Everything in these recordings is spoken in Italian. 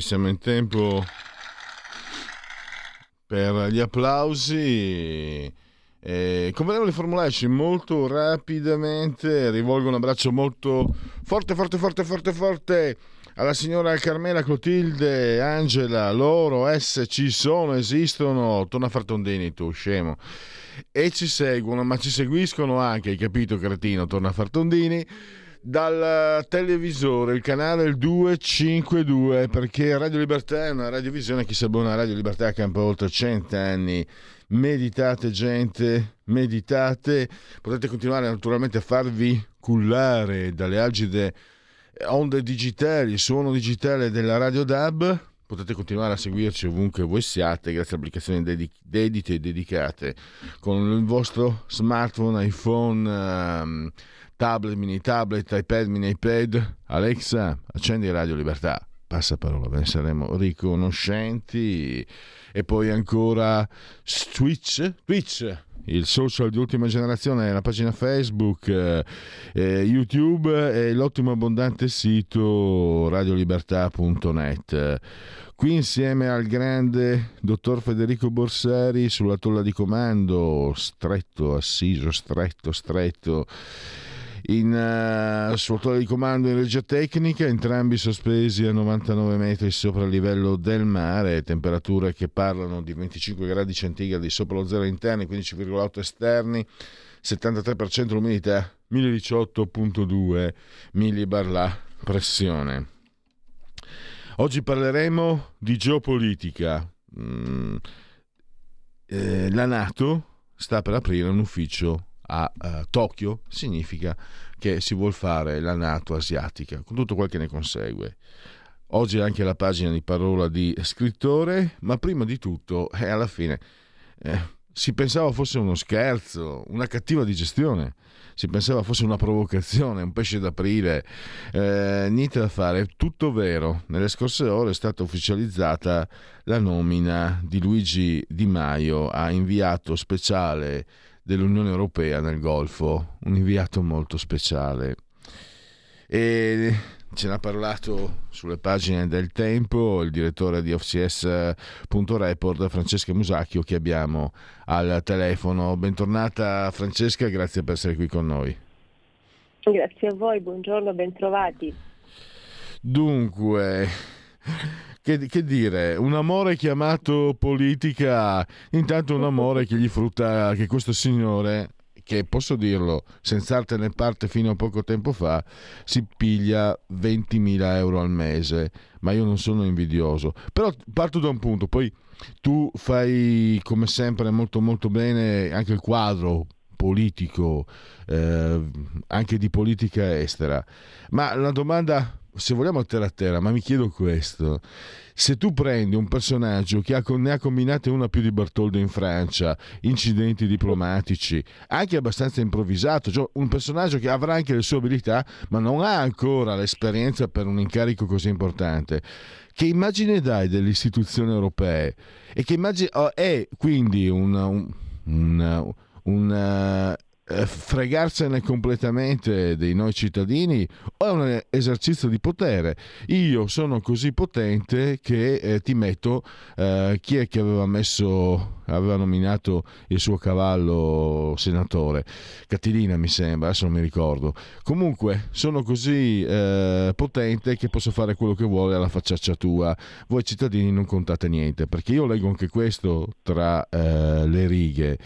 Siamo in tempo per gli applausi. Eh, come le formularci? Molto rapidamente, rivolgo un abbraccio molto forte, forte, forte, forte, forte alla signora Carmela Clotilde, Angela, loro, esse ci sono, esistono, torna Fartondini tu, scemo, e ci seguono, ma ci seguiscono anche, hai capito cretino, torna Fartondini, dal televisore, il canale 252, perché Radio Libertà è una radiovisione che si abbona a Radio Libertà campa oltre cent'anni. Meditate gente, meditate, potete continuare naturalmente a farvi cullare dalle agide onde digitali, suono digitale della Radio DAB, potete continuare a seguirci ovunque voi siate grazie a applicazioni dedite e dedicate con il vostro smartphone, iPhone, um, tablet, mini tablet, iPad, mini iPad. Alexa, accendi Radio Libertà. Passa parola, ve ne saremo riconoscenti. E poi ancora Twitch, Twitch il social di ultima generazione, la pagina Facebook, eh, eh, YouTube e l'ottimo abbondante sito radiolibertà.net. Qui insieme al grande dottor Federico Borsari sulla tolla di comando, stretto, assiso, stretto, stretto in uh, suotore di comando in regia tecnica, entrambi sospesi a 99 metri sopra il livello del mare, temperature che parlano di 25 gradi centigradi sopra lo zero interni, 15,8 esterni, 73% l'umidità, 1018.2 millibar la pressione. Oggi parleremo di geopolitica. Mm, eh, la Nato sta per aprire un ufficio a uh, Tokyo significa che si vuole fare la Nato asiatica, con tutto quel che ne consegue. Oggi anche la pagina di parola di scrittore, ma prima di tutto, eh, alla fine, eh, si pensava fosse uno scherzo, una cattiva digestione, si pensava fosse una provocazione, un pesce d'aprile, eh, niente da fare, è tutto vero. Nelle scorse ore è stata ufficializzata la nomina di Luigi Di Maio a inviato speciale dell'Unione Europea nel Golfo, un inviato molto speciale. E ce n'ha parlato sulle pagine del Tempo il direttore di OFCS.report Francesca Musacchio che abbiamo al telefono. Bentornata Francesca, grazie per essere qui con noi. Grazie a voi, buongiorno, bentrovati. Dunque, che, che, dire, un amore chiamato politica, intanto un amore che gli frutta che questo signore, che posso dirlo, senza arte né parte fino a poco tempo fa, si piglia 20.000 euro al mese, ma io non sono invidioso. Però parto da un punto, poi tu fai come sempre molto molto bene anche il quadro politico, eh, anche di politica estera. Ma la domanda se vogliamo a terra a terra, ma mi chiedo questo. Se tu prendi un personaggio che ha, ne ha combinate una più di Bartoldo in Francia, incidenti diplomatici, anche abbastanza improvvisato, cioè un personaggio che avrà anche le sue abilità, ma non ha ancora l'esperienza per un incarico così importante, che immagine dai delle istituzioni europee? E che immagine oh, è quindi un, un, un, un fregarsene completamente dei noi cittadini o è un esercizio di potere? Io sono così potente che eh, ti metto eh, chi è che aveva messo, aveva nominato il suo cavallo senatore? Catilina mi sembra, adesso non mi ricordo. Comunque sono così eh, potente che posso fare quello che vuole alla facciaccia tua. Voi cittadini non contate niente, perché io leggo anche questo tra eh, le righe.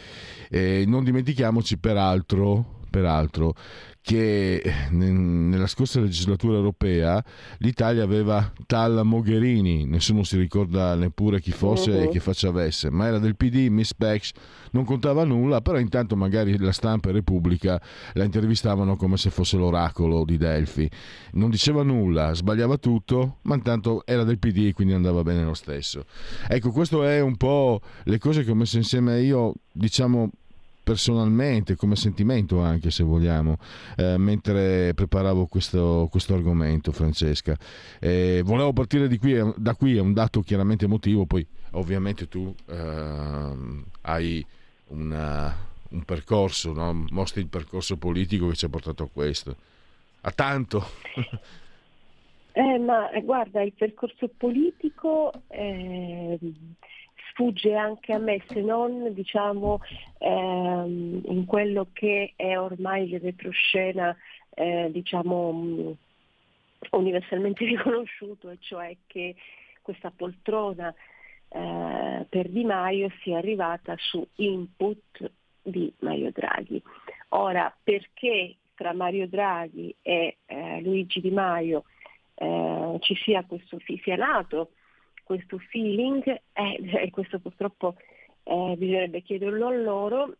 E non dimentichiamoci peraltro peraltro, che nella scorsa legislatura europea l'Italia aveva tal Mogherini, nessuno si ricorda neppure chi fosse uh-huh. e che faccia avesse, ma era del PD, Miss Pex, non contava nulla, però intanto magari la stampa e Repubblica la intervistavano come se fosse l'oracolo di Delfi. Non diceva nulla, sbagliava tutto, ma intanto era del PD quindi andava bene lo stesso. Ecco, questo è un po' le cose che ho messo insieme io, diciamo personalmente, come sentimento anche se vogliamo, eh, mentre preparavo questo, questo argomento, Francesca. Eh, volevo partire qui, da qui, è un dato chiaramente emotivo, poi ovviamente tu eh, hai una, un percorso, no? mostri il percorso politico che ci ha portato a questo, a tanto. Eh, ma guarda, il percorso politico eh, sfugge anche a me, se non diciamo ehm, in quello che è ormai il retroscena eh, diciamo, mh, universalmente riconosciuto, e cioè che questa poltrona eh, per Di Maio sia arrivata su input di Mario Draghi. Ora, perché tra Mario Draghi e eh, Luigi Di Maio eh, ci sia questo sia nato questo feeling e eh, questo purtroppo eh, bisognerebbe chiederlo a loro,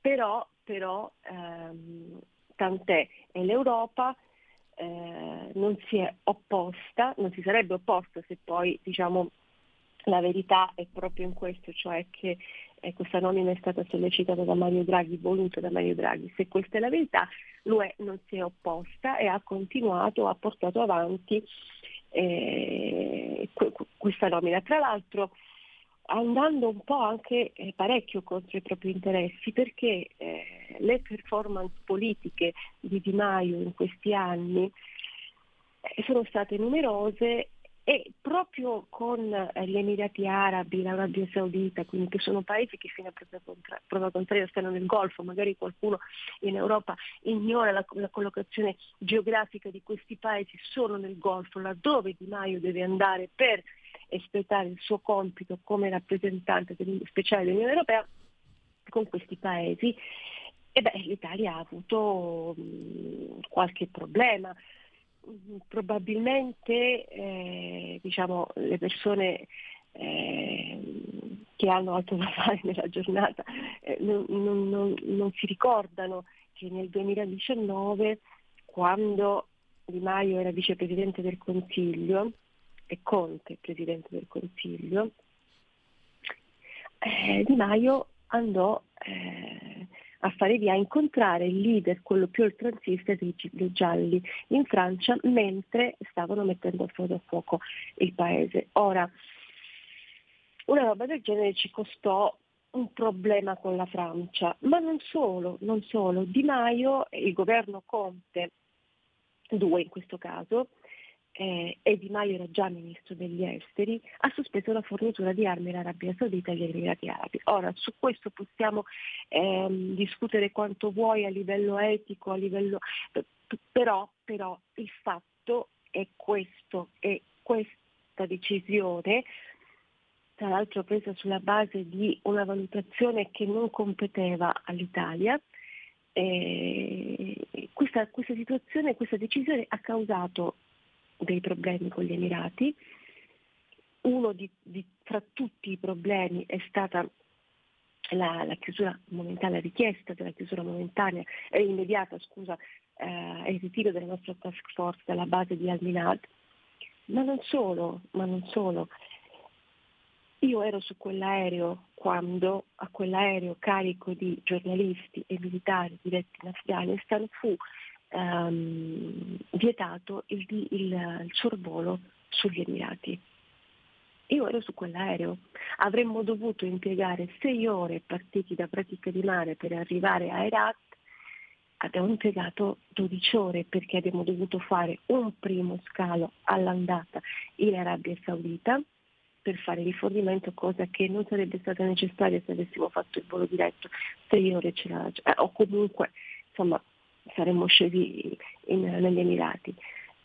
però, però ehm, tant'è, e l'Europa eh, non si è opposta, non si sarebbe opposta se poi diciamo, la verità è proprio in questo, cioè che eh, questa nomina è stata sollecitata da Mario Draghi, voluta da Mario Draghi. Se questa è la verità, l'UE non si è opposta e ha continuato, ha portato avanti eh, questa nomina. Tra l'altro andando un po' anche eh, parecchio contro i propri interessi perché eh, le performance politiche di Di Maio in questi anni eh, sono state numerose e proprio con eh, gli Emirati Arabi, l'Arabia Saudita, quindi che sono paesi che fino a prova contraria stanno nel Golfo, magari qualcuno in Europa ignora la, la, collocazione geografica di questi paesi, sono nel Golfo, laddove Di Maio deve andare per espletare il suo compito come rappresentante speciale dell'Unione Europea con questi paesi. E beh, l'Italia ha avuto mh, qualche problema probabilmente eh, diciamo, le persone eh, che hanno altro da fare nella giornata eh, non, non, non, non, si ricordano che nel 2019 quando Di Maio era vicepresidente del Consiglio e Conte presidente del Consiglio, eh, Di Maio andò eh, a fare via a incontrare il leader, quello più oltranzista dei, dei gialli in Francia, mentre stavano mettendo a fuoco, a fuoco il paese. Ora, una roba del genere ci costò un problema con la Francia, ma non solo, non solo. Di Maio, il governo Conte, due in questo caso, eh, e Di Maio era già ministro degli esteri, ha sospeso la fornitura di armi all'Arabia Saudita e agli Emirati Arabi. Ora, su questo possiamo ehm, discutere quanto vuoi a livello etico, a livello... Però, però il fatto è questo, e questa decisione tra l'altro presa sulla base di una valutazione che non competeva all'Italia, eh, questa, questa situazione, questa decisione ha causato dei problemi con gli Emirati. Uno di, di, tra tutti i problemi è stata la, la, chiusura momentanea, la richiesta della chiusura momentanea e immediata, scusa, eh, il ritiro della nostra task force dalla base di Al-Minad. Ma non solo, ma non solo. Io ero su quell'aereo quando a quell'aereo carico di giornalisti e militari diretti in Afghanistan fu ehm, vietato il, il, il sorvolo sugli Emirati. Io ero su quell'aereo, avremmo dovuto impiegare sei ore partiti da pratica di mare per arrivare a Herat, abbiamo impiegato 12 ore perché abbiamo dovuto fare un primo scalo all'andata in Arabia Saudita per fare rifornimento, cosa che non sarebbe stata necessaria se avessimo fatto il volo diretto, sei ore ce l'ha, eh, o comunque insomma saremmo scesi in, negli Emirati.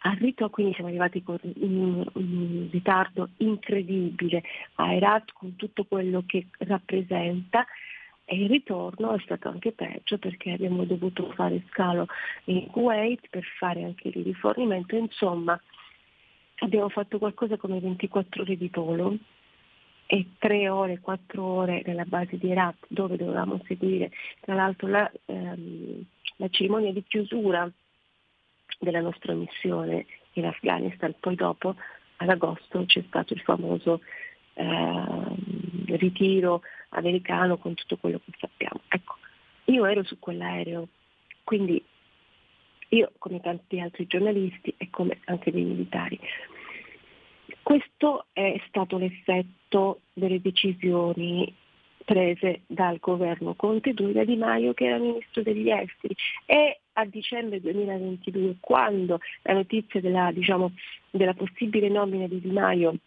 Al rito quindi siamo arrivati con un, un, ritardo incredibile. A Herat con tutto quello che rappresenta e il ritorno è stato anche peggio perché abbiamo dovuto fare scalo in Kuwait per fare anche il rifornimento, insomma abbiamo fatto qualcosa come 24 ore di volo e 3 ore, 4 ore nella base di Herat dove dovevamo seguire tra l'altro la, ehm, la cerimonia di chiusura della nostra missione in Afghanistan, poi dopo ad agosto c'è stato il famoso eh, ritiro americano con tutto quello che sappiamo. Ecco, io ero su quell'aereo, quindi io come tanti altri giornalisti e come anche dei militari. Questo è stato l'effetto delle decisioni prese dal governo Conte 2 da Di Maio che era ministro degli esteri. E a dicembre 2022 quando la notizia della, diciamo, della possibile nomina di Di Maio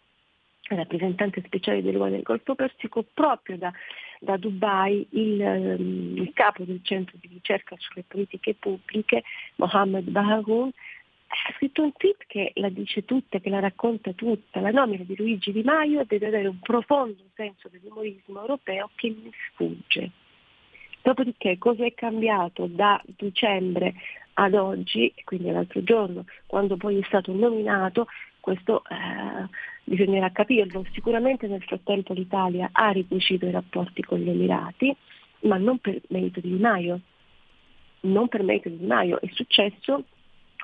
rappresentante speciale dell'UE nel Golfo Persico, proprio da, da Dubai il, ehm, il, capo del centro di ricerca sulle politiche pubbliche, Mohammed Baharoun, ha scritto un tweet che la dice tutta, che la racconta tutta. La nomina di Luigi Di Maio deve avere un profondo senso dell'umorismo europeo che mi sfugge. Dopodiché cosa è cambiato da dicembre ad oggi, quindi l'altro giorno, quando poi è stato nominato, questo eh, bisognerà capirlo. Sicuramente nel frattempo l'Italia ha ricucito i rapporti con gli Emirati, ma non per merito di Di Maio. Non per merito di Di Maio, è successo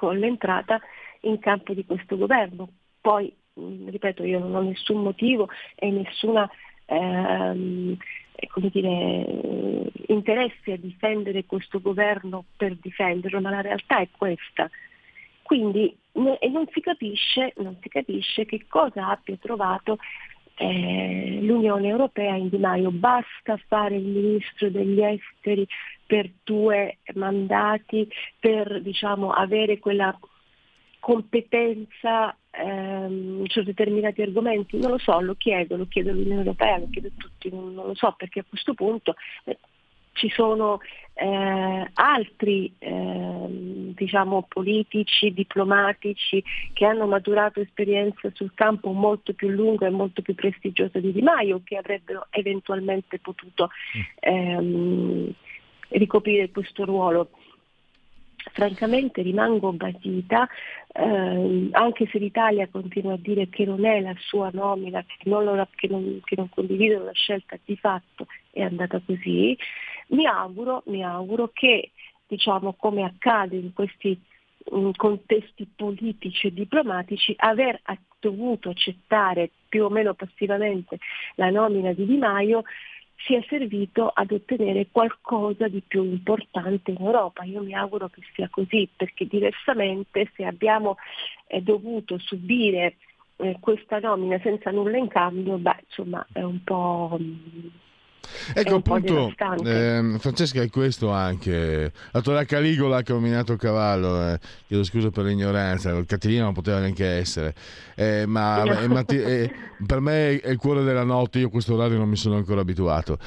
con l'entrata in campo di questo governo. Poi, ripeto, io non ho nessun motivo e nessuna ehm, come dire, interesse a difendere questo governo per difenderlo, ma la realtà è questa. Quindi non si capisce, non si capisce che cosa abbia trovato eh, l'Unione Europea in Di Maio. Basta fare il ministro degli esteri per due mandati, per diciamo, avere quella competenza ehm, su determinati argomenti? Non lo so, lo chiedo, lo chiedo all'Unione Europea, lo chiedo a tutti, non, lo so perché a questo punto eh, ci sono eh, altri eh, diciamo, politici, diplomatici che hanno maturato esperienza sul campo molto più lunga e molto più prestigiosa di Di Maio che avrebbero eventualmente potuto mm. ehm, ricoprire questo ruolo. Francamente rimango basita, eh, anche se l'Italia continua a dire che non è la sua nomina, che non, lo, che non, che non condividono la scelta di fatto, è andata così. Mi auguro, mi auguro che, diciamo, come accade in questi in contesti politici e diplomatici, aver dovuto accettare più o meno passivamente la nomina di Di Maio sia servito ad ottenere qualcosa di più importante in Europa. Io mi auguro che sia così, perché diversamente se abbiamo eh, dovuto subire eh, questa nomina senza nulla in cambio, beh, insomma, è un po'. Ecco appunto, eh, Francesca, è questo anche. La tua Caligola che ho nominato cavallo, eh, chiedo scusa per l'ignoranza, il Caterina non poteva neanche essere, eh, ma matti- eh, per me è il cuore della notte, io a questo orario non mi sono ancora abituato.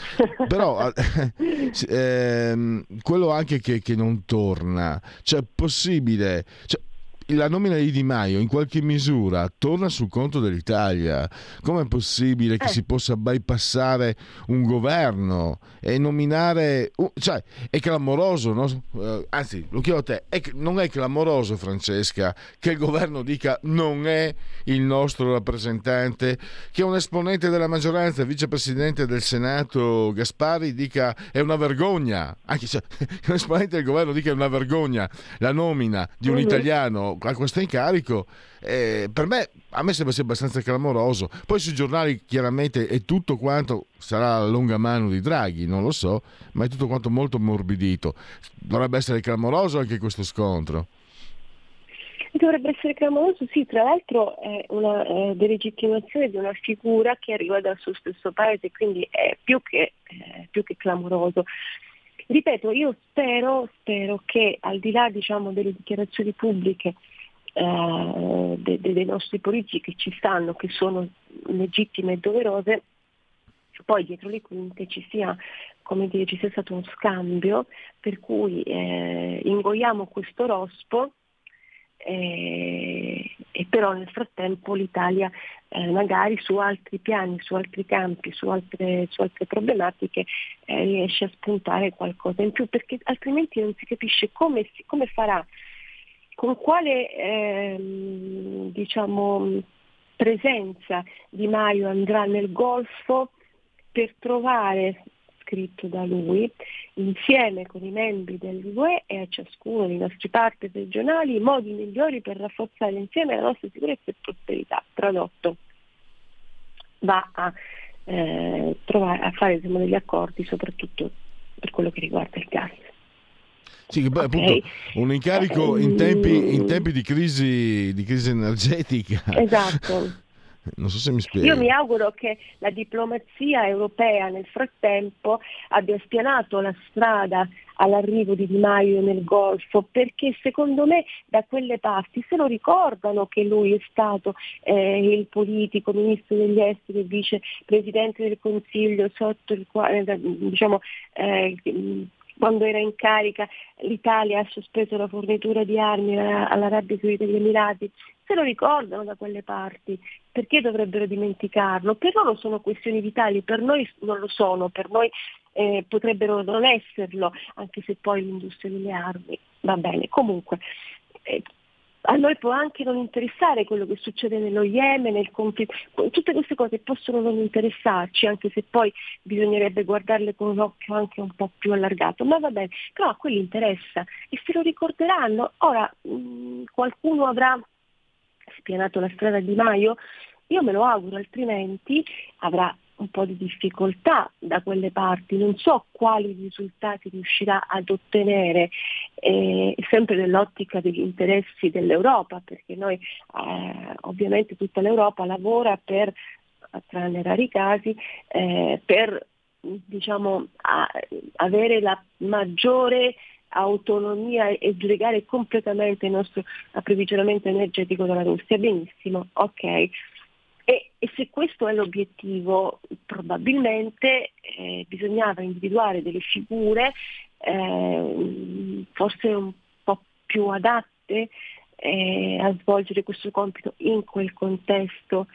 Però ehm, quello anche che, che, non torna, cioè possibile... Cioè, la nomina di Di Maio in qualche misura torna sul conto dell'Italia. Com'è possibile che eh. si possa bypassare un governo e nominare... cioè, è clamoroso, no? Uh, anzi, lo chiedo a te, è, non è clamoroso, Francesca, che il governo dica non è il nostro rappresentante, che un esponente della maggioranza, vicepresidente del Senato Gaspari, dica è una vergogna, anche se un esponente del governo dica è una vergogna la nomina di un mm-hmm. italiano a questo incarico, eh, per me, a me sembra sia abbastanza clamoroso. Poi sui giornali chiaramente è tutto quanto, sarà la lunga mano di Draghi, non lo so, ma è tutto quanto molto morbidito. Dovrebbe essere clamoroso anche questo scontro. Dovrebbe essere clamoroso, sì, tra l'altro è una eh, delegittimazione di una figura che arriva dal suo stesso paese, quindi è più che, eh, più che clamoroso. Ripeto, io spero, spero che al di là diciamo, delle dichiarazioni pubbliche eh, de, de, dei nostri politici che ci stanno, che sono legittime e doverose, poi dietro le quinte ci sia, dire, ci sia stato uno scambio per cui eh, ingoiamo questo rospo eh, e però nel frattempo l'Italia eh, magari su altri piani, su altri campi, su altre, su altre problematiche eh, riesce a spuntare qualcosa in più, perché altrimenti non si capisce come, come farà, con quale ehm, diciamo, presenza Di Maio andrà nel Golfo per trovare scritto da lui, insieme con i membri dell'UE e a ciascuno dei nostri partner regionali, i modi migliori per rafforzare insieme la nostra sicurezza e prosperità. Tradotto, va a, eh, trovare, a fare diciamo, degli accordi soprattutto per quello che riguarda il gas. Sì, che poi okay. appunto un incarico in tempi, in tempi di, crisi, di crisi energetica. Esatto. Non so se mi spiego. Io mi auguro che la diplomazia europea nel frattempo abbia spianato la strada all'arrivo di Di Maio nel Golfo, perché secondo me da quelle parti se lo ricordano che lui è stato eh, il politico, ministro degli esteri, vicepresidente del Consiglio, sotto il quale diciamo, eh, quando era in carica l'Italia ha sospeso la fornitura di armi all'Arabia Saudita e agli Emirati, se lo ricordano da quelle parti, perché dovrebbero dimenticarlo? Per loro sono questioni vitali, per noi non lo sono, per noi eh, potrebbero non esserlo, anche se poi l'industria delle armi va bene. Comunque, eh, a noi può anche non interessare quello che succede nello Yemen, nel conflitto, tutte queste cose possono non interessarci, anche se poi bisognerebbe guardarle con un occhio anche un po' più allargato, ma va bene, però a quelli interessa e se lo ricorderanno. Ora mh, qualcuno avrà spianato la strada di Maio, io me lo auguro, altrimenti avrà un po' di difficoltà da quelle parti, non so quali risultati riuscirà ad ottenere, eh, sempre nell'ottica degli interessi dell'Europa, perché noi eh, ovviamente tutta l'Europa lavora per, tranne rari casi, eh, per diciamo, a, avere la maggiore autonomia e slegare completamente il nostro approvvigionamento energetico dalla Russia. Benissimo, ok e, e, se questo è l'obiettivo, probabilmente eh, bisognava individuare delle figure eh, forse un po' più adatte eh, a svolgere questo compito in quel contesto.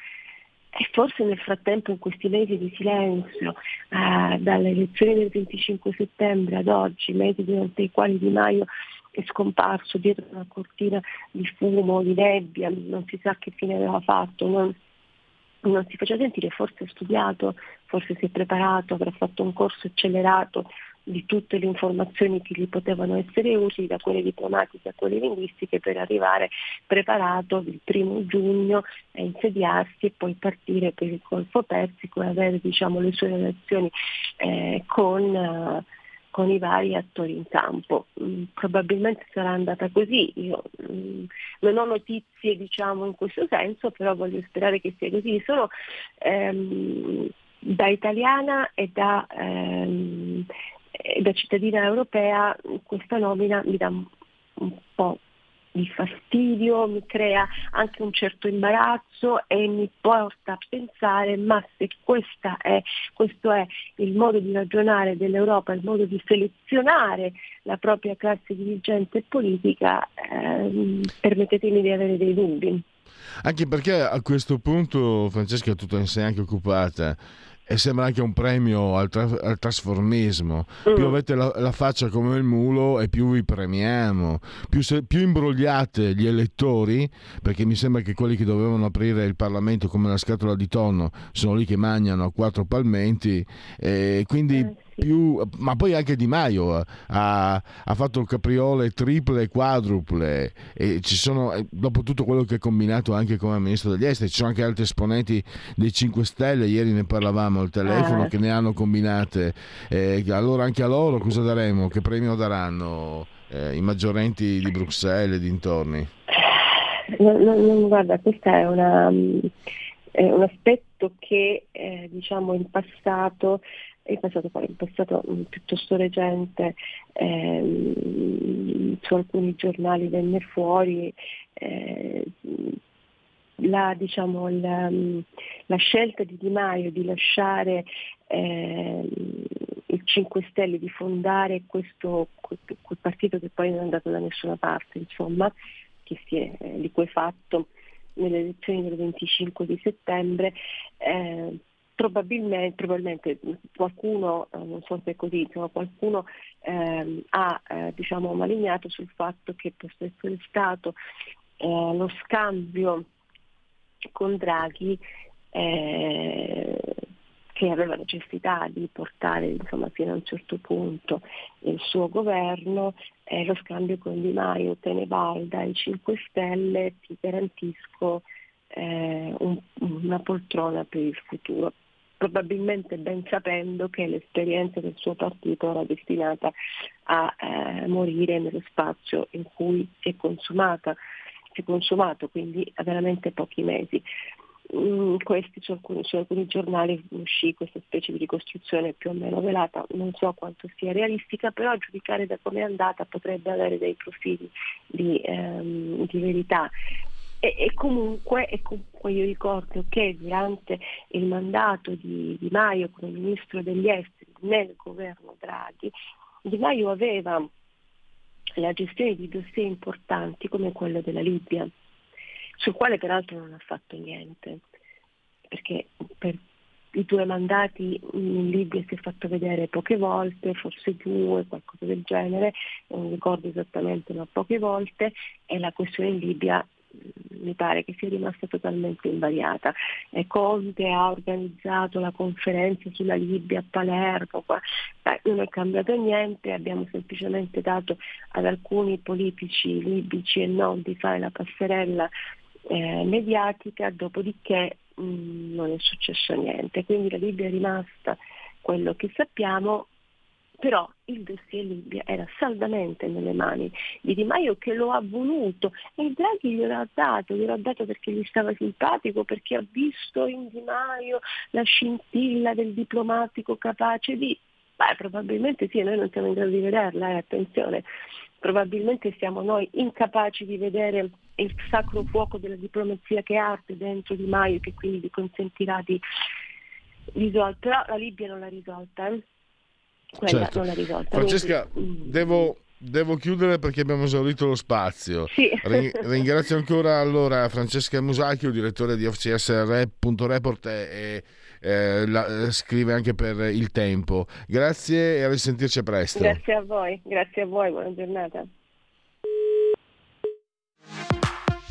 E forse nel frattempo in questi mesi di silenzio, eh, dalle elezioni del 25 settembre ad oggi, mesi durante i quali Di Maio è scomparso dietro una cortina di fumo, di nebbia, non si sa che fine aveva fatto, non non si faceva sentire, forse ha studiato, forse si è preparato, avrà fatto un corso accelerato di tutte le informazioni che gli potevano essere utili, da quelle diplomatiche a quelle linguistiche, per arrivare preparato il primo giugno a insediarsi e poi partire per il Golfo Persico e avere diciamo, le sue relazioni eh, con... Eh, con i vari attori in campo. Mm, probabilmente sarà andata così, io mm, non ho notizie diciamo, in questo senso, però voglio sperare che sia così. Sono ehm, da italiana e da, ehm, da cittadina europea questa nomina mi dà un po' di fastidio, mi crea anche un certo imbarazzo e mi porta a pensare ma se è, questo è il modo di ragionare dell'Europa, il modo di selezionare la propria classe dirigente e politica, ehm, permettetemi di avere dei dubbi. Anche perché a questo punto Francesca tu te ne sei anche occupata e sembra anche un premio al, tra- al trasformismo. Mm. Più avete la-, la, faccia come il mulo e più vi premiamo. Più, se- più, imbrogliate gli elettori, perché mi sembra che quelli che dovevano aprire il Parlamento come la scatola di tonno sono lì che mangiano a quattro palmenti, e quindi eh più, ma poi anche Di Maio ha, ha fatto capriole triple e quadruple e ci sono, dopo tutto quello che ha combinato anche come ministro degli esteri, ci sono anche altri esponenti dei 5 Stelle, ieri ne parlavamo al telefono, ah. che ne hanno combinate, eh, allora anche a loro cosa daremo? Che premio daranno eh, i maggiorenti di Bruxelles e dintorni? Non, non, guarda, questo è, una, è un aspetto che eh, diciamo in passato il passato, passato mm, piuttosto recente ehm, su alcuni giornali venne fuori eh, la, diciamo, la, mm, la, scelta di Di Maio di lasciare eh, il 5 Stelle, di fondare questo, quel, partito che poi non è andato da nessuna parte, insomma, che si è, eh, di cui è fatto nelle elezioni del 25 di settembre, eh, probabilmente, probabilmente, qualcuno, eh, non so se è così, insomma, qualcuno eh, ha eh, diciamo, malignato sul fatto che possa essere stato eh, lo scambio con Draghi eh, che aveva necessità di portare insomma, fino a un certo punto il suo governo, eh, lo scambio con Di Maio, Tenebalda e 5 Stelle, ti garantisco eh, un, una poltrona per il futuro probabilmente ben sapendo che l'esperienza del suo partito era destinata a eh, morire nello spazio in cui si è consumata si è consumato, quindi a veramente pochi mesi. Mm, questi su alcuni, su alcuni, giornali uscì questa specie di ricostruzione più o meno velata, non so quanto sia realistica, però a giudicare da come è andata potrebbe avere dei profili di, ehm, di verità. E, e, comunque, e, comunque, io ricordo che durante il mandato di, di Maio come ministro degli esteri nel governo Draghi, Di Maio aveva la gestione di dossier importanti come quello della Libia, sul quale peraltro non ha fatto niente, perché per i due mandati in Libia si è fatto vedere poche volte, forse due, qualcosa del genere, non ricordo esattamente, ma poche volte, e la questione in Libia mi pare che sia rimasta totalmente invariata. E Conte ha organizzato la conferenza sulla Libia a Palermo, Beh, non è cambiato niente, abbiamo semplicemente dato ad alcuni politici libici e non di fare la passerella eh, mediatica, dopodiché mh, mm, non è successo niente. Quindi la Libia è rimasta quello che sappiamo, però il dossier Libia era saldamente nelle mani di Di Maio che lo ha voluto e Draghi glielo ha dato, glielo ha dato perché gli stava simpatico, perché ha visto in Di Maio la scintilla del diplomatico capace di... Beh, probabilmente sì, noi non siamo in grado di vederla, eh, attenzione, probabilmente siamo noi incapaci di vedere il sacro fuoco della diplomazia che arde dentro Di Maio che quindi gli consentirà di risolvere, però la Libia non l'ha risolta. Eh? Quella certo. non l'ha risolta. Francesca, quindi, devo, devo, chiudere perché abbiamo esaurito lo spazio. Sì. Ringrazio ancora allora Francesca Musacchio, direttore di FCS.report e eh, la, scrive anche per Il Tempo. Grazie e a risentirci a presto. Grazie a voi, grazie a voi, buona giornata.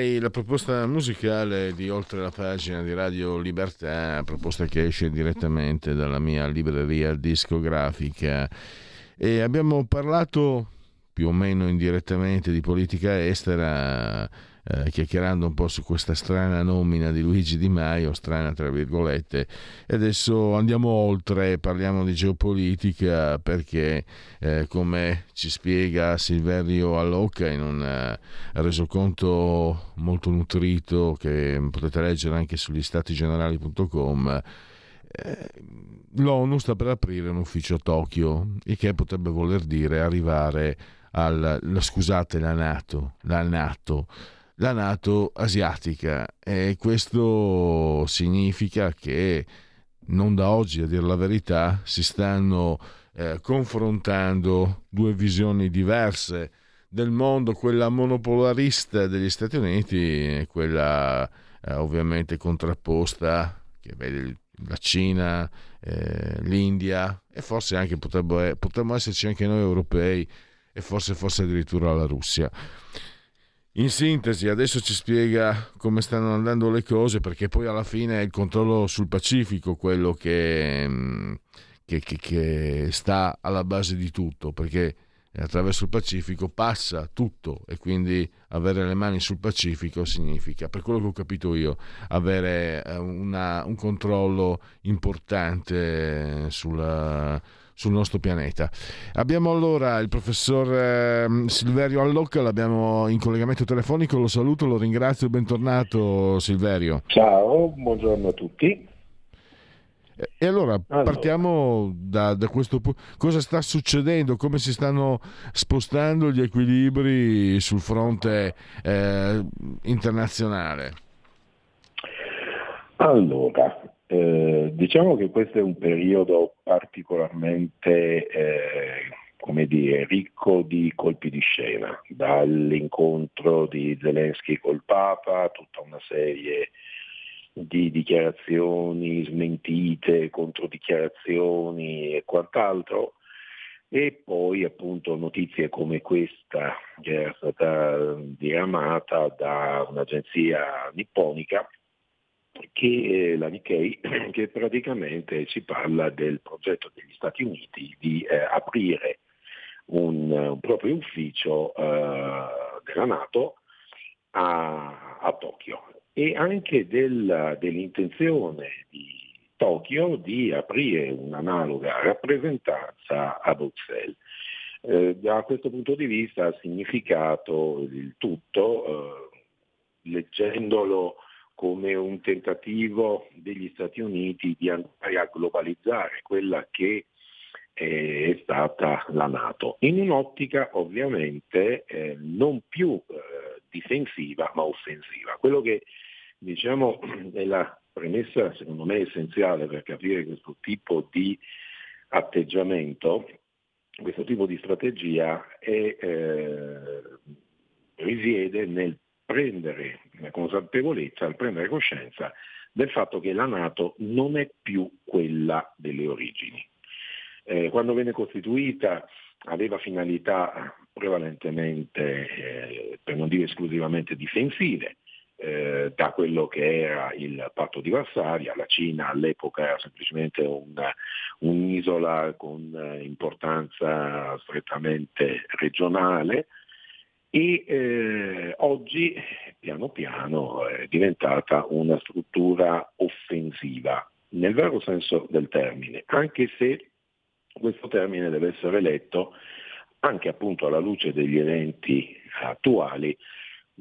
Ray, la proposta musicale di Oltre la pagina di Radio Libertà, proposta che esce direttamente dalla mia libreria discografica. E abbiamo parlato più o meno indirettamente di politica estera eh, chiacchierando un po' su questa strana nomina di Luigi Di Maio, strana tra virgolette, e adesso andiamo oltre, parliamo di geopolitica perché eh, come ci spiega Silverio Allocca in un uh, resoconto molto nutrito che potete leggere anche sugli statigenerali.com, eh, l'ONU sta per aprire un ufficio a Tokyo, il che potrebbe voler dire arrivare al, scusate, la Nato, la Nato la Nato asiatica e questo significa che non da oggi a dire la verità si stanno eh, confrontando due visioni diverse del mondo, quella monopolarista degli Stati Uniti e quella eh, ovviamente contrapposta che vede la Cina, eh, l'India e forse anche potremmo, potremmo esserci anche noi europei e forse, forse addirittura la Russia. In sintesi, adesso ci spiega come stanno andando le cose, perché poi alla fine è il controllo sul Pacifico quello che, mm, che, che, che sta alla base di tutto, perché attraverso il Pacifico passa tutto e quindi avere le mani sul Pacifico significa, per quello che ho capito io, avere eh, una, un controllo importante sulla sul nostro pianeta. Abbiamo allora il professor eh, Silverio Allocca, l'abbiamo in collegamento telefonico, lo saluto, lo ringrazio, bentornato Silverio. Ciao, buongiorno a tutti. E allora, allora. partiamo da, da, questo punto. Cosa sta succedendo? Come si stanno spostando gli equilibri sul fronte eh, internazionale? Allora, eh, diciamo che questo è un periodo particolarmente eh, dire, ricco di colpi di scena, dall'incontro di Zelensky col Papa, tutta una serie di dichiarazioni smentite, controdichiarazioni e quant'altro, e poi appunto notizie come questa che era stata diramata da un'agenzia nipponica che la Nikkei, che praticamente ci parla del progetto degli Stati Uniti di eh, aprire un, un, proprio ufficio eh, della Nato a, a, Tokyo e anche del, dell'intenzione di Tokyo di aprire un'analoga rappresentanza a Bruxelles. Eh, da questo punto di vista ha significato il tutto, eh, leggendolo come un tentativo degli Stati Uniti di andare a globalizzare quella che è stata la Nato, in un'ottica ovviamente eh, non più eh, difensiva ma offensiva. Quello che diciamo è la premessa secondo me essenziale per capire questo tipo di atteggiamento, questo tipo di strategia è, eh, risiede nel prendere consapevolezza, al prendere coscienza del fatto che la Nato non è più quella delle origini. Eh, quando venne costituita aveva finalità prevalentemente, eh, per non dire esclusivamente difensive, eh, da quello che era il patto di Varsavia, la Cina all'epoca era semplicemente un, un'isola con eh, importanza strettamente regionale, e eh, oggi piano piano è diventata una struttura offensiva nel vero senso del termine, anche se questo termine deve essere letto anche appunto alla luce degli eventi attuali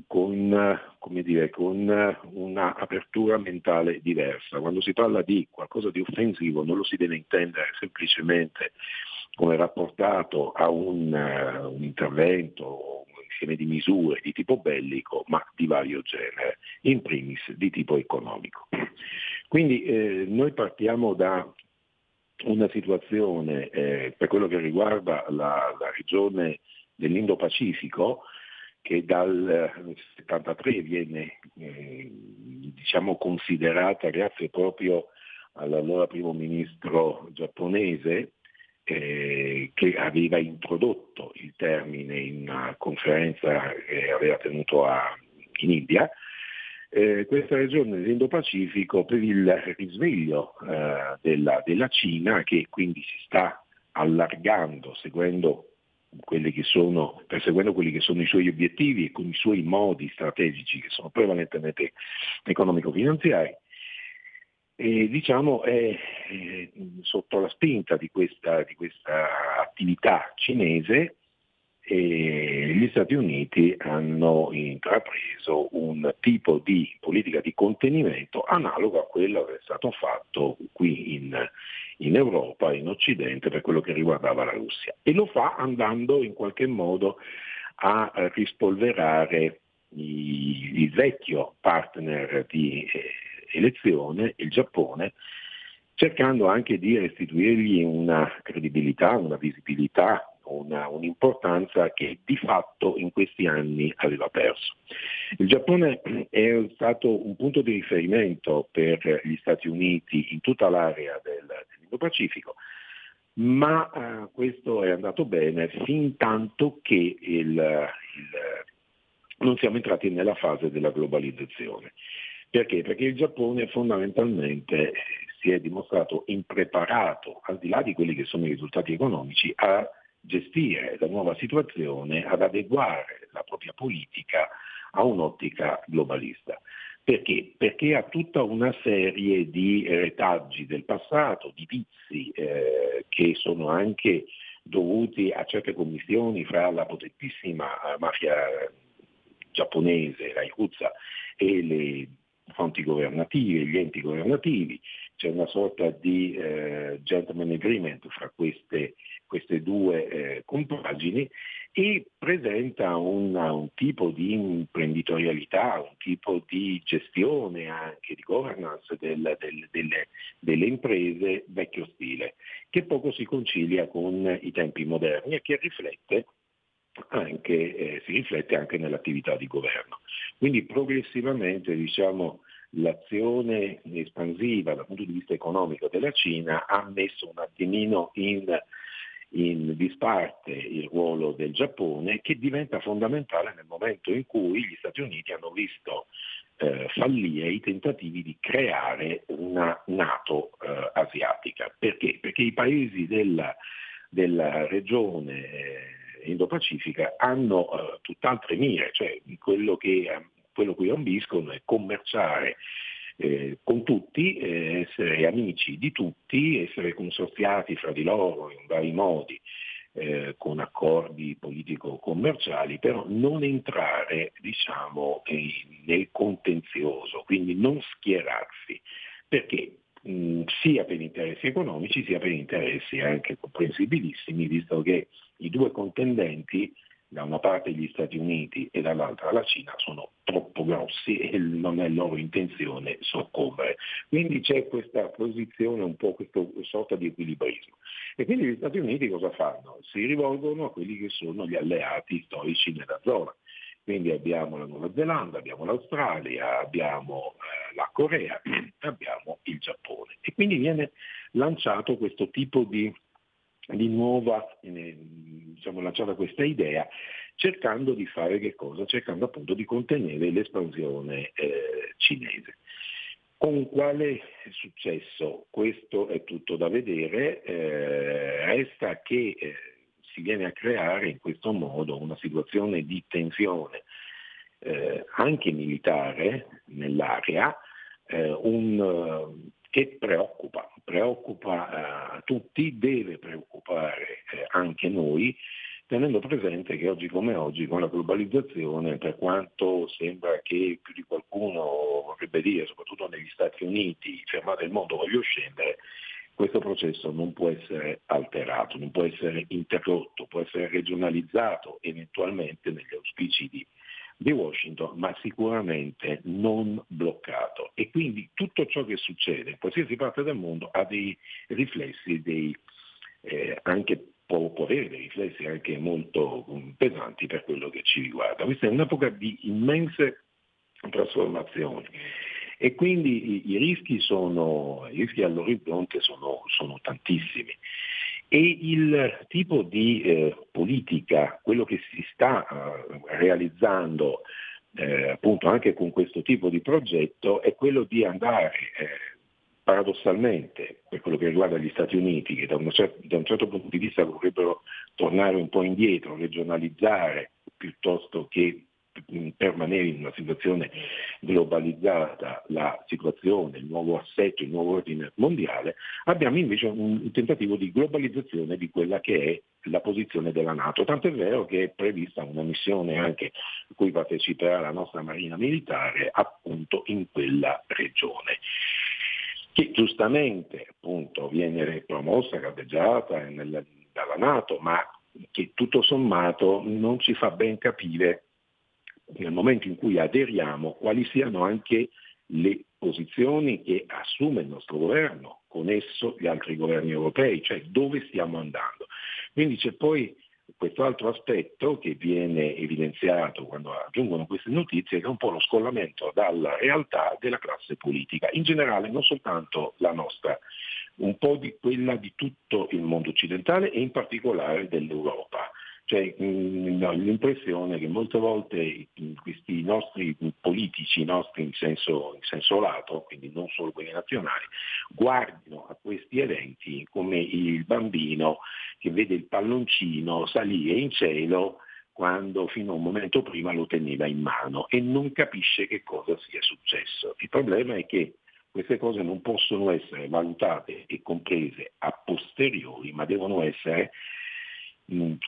con, dire, con una apertura mentale diversa. Quando si parla di qualcosa di offensivo non lo si deve intendere semplicemente come rapportato a un, uh, un intervento insieme di misure di tipo bellico, ma di vario genere, in primis di tipo economico. Quindi eh, noi partiamo da una situazione eh, per quello che riguarda la, la regione dell'Indo-Pacifico che dal 1973 viene eh, diciamo considerata grazie proprio all'allora primo ministro giapponese eh, che aveva introdotto il termine in una conferenza che aveva tenuto a, in India, eh, questa regione dell'Indo-Pacifico per il risveglio eh, della, della, Cina che quindi si sta allargando seguendo quelli che sono, perseguendo quelli che sono i suoi obiettivi e con i suoi modi strategici che sono prevalentemente economico-finanziari. E, diciamo è, sotto la spinta di questa, di questa attività cinese e gli Stati Uniti hanno intrapreso un tipo di politica di contenimento analogo a quello che è stato fatto qui in, in Europa, in Occidente, per quello che riguardava la Russia. E lo fa andando in qualche modo a rispolverare il vecchio partner di eh, elezione, il Giappone, cercando anche di restituirgli una credibilità, una visibilità, una, un'importanza che di fatto in questi anni aveva perso. Il Giappone è stato un punto di riferimento per gli Stati Uniti in tutta l'area del, dell'Indo-Pacifico, ma eh, questo è andato bene fin tanto che il, il, non siamo entrati nella fase della globalizzazione. Perché? Perché il Giappone fondamentalmente si è dimostrato impreparato, al di là di quelli che sono i risultati economici, a gestire la nuova situazione, ad adeguare la propria politica a un'ottica globalista. Perché? Perché ha tutta una serie di retaggi del passato, di vizi eh, che sono anche dovuti a certe commissioni fra la potentissima mafia giapponese, la Yakuza, e le fonti governative, gli enti governativi, c'è una sorta di eh, gentleman agreement fra queste, queste due eh, compagini e presenta una, un tipo di imprenditorialità, un tipo di gestione anche di governance del, del, delle, delle, imprese vecchio stile, che poco si concilia con i tempi moderni e che riflette anche, eh, si riflette anche nell'attività di governo. Quindi progressivamente diciamo, l'azione espansiva dal punto di vista economico della Cina ha messo un attimino in, in disparte il ruolo del Giappone che diventa fondamentale nel momento in cui gli Stati Uniti hanno visto eh, fallire i tentativi di creare una Nato eh, asiatica. Perché? Perché i paesi della, della regione eh, Indo-Pacifica hanno uh, tutt'altre mire, cioè quello che quello cui ambiscono è commerciare eh, con tutti, eh, essere amici di tutti, essere consorziati fra di loro in vari modi eh, con accordi politico-commerciali, però non entrare diciamo, nel contenzioso, quindi non schierarsi, perché mh, sia per interessi economici sia per interessi anche comprensibilissimi, visto che i due contendenti da una parte gli Stati Uniti e dall'altra la Cina sono troppo grossi e non è loro intenzione soccombere. Quindi c'è questa posizione, un po' questa sorta di equilibrismo. E quindi gli Stati Uniti cosa fanno? Si rivolgono a quelli che sono gli alleati storici nella zona. Quindi abbiamo la Nuova Zelanda, abbiamo l'Australia, abbiamo eh, la Corea, abbiamo il Giappone. E quindi viene lanciato questo tipo di di nuova, eh, diciamo, lanciata questa idea, cercando di fare che cosa? Cercando appunto di contenere l'espansione eh, cinese. Con quale successo? Questo è tutto da vedere, eh, resta che si viene a creare in questo modo una situazione di tensione eh, anche militare nell'area, eh, un che preoccupa, preoccupa eh, tutti, deve preoccupare eh, anche noi, tenendo presente che oggi come oggi con la globalizzazione, per quanto sembra che più di qualcuno vorrebbe dire, soprattutto negli Stati Uniti, fermate il mondo, voglio scendere, questo processo non può essere alterato, non può essere interrotto, può essere regionalizzato eventualmente negli auspici di di Washington, ma sicuramente non bloccato. E quindi tutto ciò che succede in qualsiasi parte del mondo ha dei riflessi, dei, eh, anche, può, può, avere dei riflessi anche molto um, pesanti per quello che ci riguarda. Questa è un'epoca di immense trasformazioni. E quindi i, i, rischi, sono, i rischi all'orizzonte sono, sono tantissimi. E il tipo di eh, politica, quello che si sta eh, realizzando eh, appunto anche con questo tipo di progetto, è quello di andare eh, paradossalmente, per quello che riguarda gli Stati Uniti, che da certo, da un certo punto di vista vorrebbero tornare un po' indietro, regionalizzare piuttosto che permanere in una situazione globalizzata la situazione, il nuovo assetto, il nuovo ordine mondiale, abbiamo invece un tentativo di globalizzazione di quella che è la posizione della Nato. Tanto è vero che è prevista una missione anche a cui parteciperà la nostra Marina Militare appunto in quella regione che giustamente appunto viene promossa, caldeggiata dalla Nato, ma che tutto sommato non ci fa ben capire nel momento in cui aderiamo quali siano anche le posizioni che assume il nostro governo, con esso gli altri governi europei, cioè dove stiamo andando. Quindi c'è poi questo altro aspetto che viene evidenziato quando aggiungono queste notizie, che è un po' lo scollamento dalla realtà della classe politica, in generale non soltanto la nostra, un po' di quella di tutto il mondo occidentale e in particolare dell'Europa. Cioè, l'impressione che molte volte questi nostri politici, nostri in senso, in senso lato, quindi non solo quelli nazionali, guardino a questi eventi come il bambino che vede il palloncino salire in cielo quando fino a un momento prima lo teneva in mano e non capisce che cosa sia successo. Il problema è che queste cose non possono essere valutate e comprese a posteriori, ma devono essere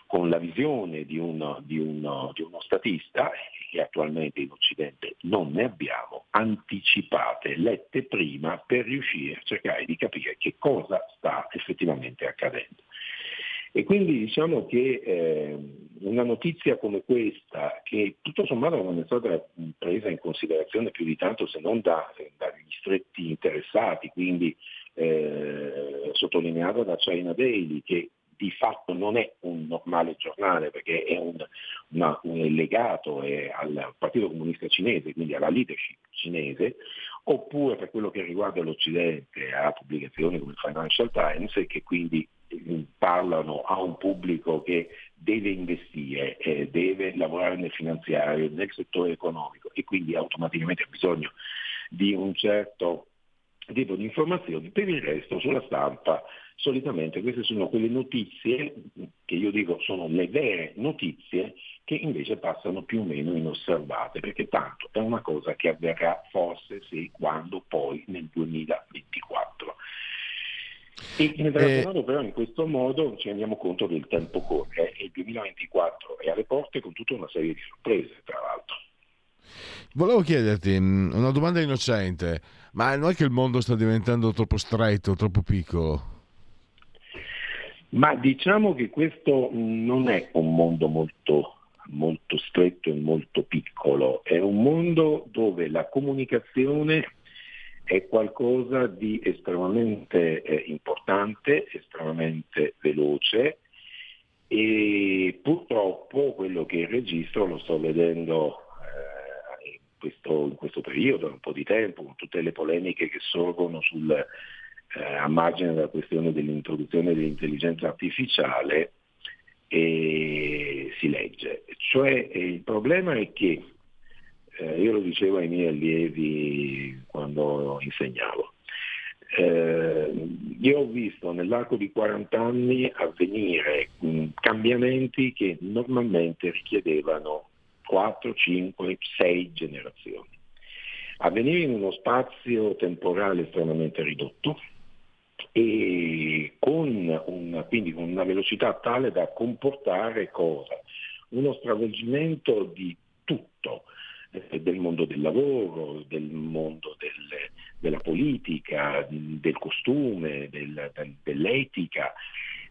con la visione di uno, di, uno, di uno, statista, che attualmente in Occidente non ne abbiamo, anticipate, lette prima per riuscire a cercare di capire che cosa sta effettivamente accadendo. E quindi diciamo che eh, una notizia come questa, che tutto sommato non è stata presa in considerazione più di tanto se non da, dagli stretti interessati, quindi eh, sottolineata da China Daily, che di fatto non è un normale giornale perché è un, una, un legato è al Partito Comunista Cinese, quindi alla leadership cinese, oppure per quello che riguarda l'Occidente a pubblicazioni come il Financial Times che quindi parlano a un pubblico che deve investire, eh, deve lavorare nel finanziario, nel settore economico e quindi automaticamente ha bisogno di un certo tipo di informazioni, per il resto sulla stampa solitamente queste sono quelle notizie che io dico sono le vere notizie che invece passano più o meno inosservate, perché tanto è una cosa che avverrà forse se quando poi nel 2024. E nel eh, però in questo modo ci rendiamo conto che il tempo corre e il 2024 è alle porte con tutta una serie di sorprese, tra l'altro. Volevo chiederti mm, una domanda innocente, ma non è che il mondo sta diventando troppo stretto, troppo piccolo? Ma diciamo che questo non è un mondo molto, molto stretto e molto piccolo, è un mondo dove la comunicazione è qualcosa di estremamente eh, importante, estremamente veloce. E purtroppo quello che registro lo sto vedendo eh, in, questo, in, questo, periodo, un po' di tempo, con tutte le polemiche che sorgono sul, eh, a margine della questione dell'introduzione dell'intelligenza artificiale e si legge. Cioè eh, il problema è che, eh, io lo dicevo ai miei allievi quando insegnavo, eh, io ho visto nell'arco di 40 anni avvenire mh, cambiamenti che normalmente richiedevano 4, 5, 6 generazioni. Avvenire in uno spazio temporale estremamente ridotto, e con, un, quindi una velocità tale da comportare cosa? Uno stravolgimento di tutto, eh, del mondo del lavoro, del mondo del, della politica, del costume, del, dell'etica,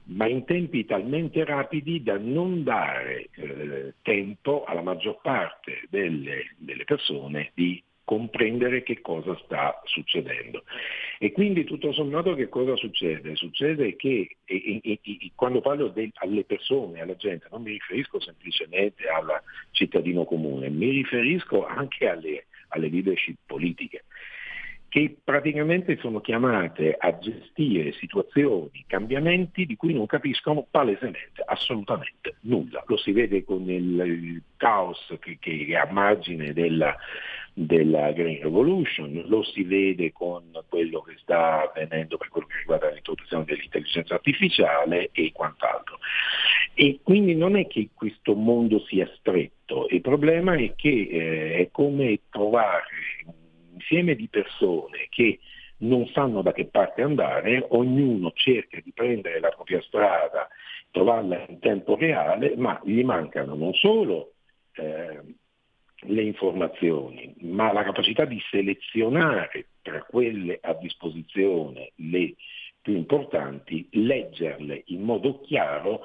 ma in tempi talmente rapidi da non dare eh, tempo alla maggior parte delle, delle persone di comprendere che cosa sta succedendo. E quindi tutto sommato che cosa succede? Succede che e, e, e, quando parlo de, alle persone, alla gente, non mi riferisco semplicemente al cittadino comune, mi riferisco anche alle, alle leadership politiche. che praticamente sono chiamate a gestire situazioni, cambiamenti di cui non capiscono palesemente assolutamente nulla. Lo si vede con il, caos che, che, è a margine della, della Green Revolution, lo si vede con quello che sta avvenendo per quello che riguarda l'introduzione dell'intelligenza artificiale e quant'altro. E quindi non è che questo mondo sia stretto, il problema è che eh, è come trovare insieme di persone che non sanno da che parte andare, ognuno cerca di prendere la propria strada, trovarla in tempo reale, ma gli mancano non solo eh, le informazioni, ma la capacità di selezionare tra quelle a disposizione le più importanti, leggerle in modo chiaro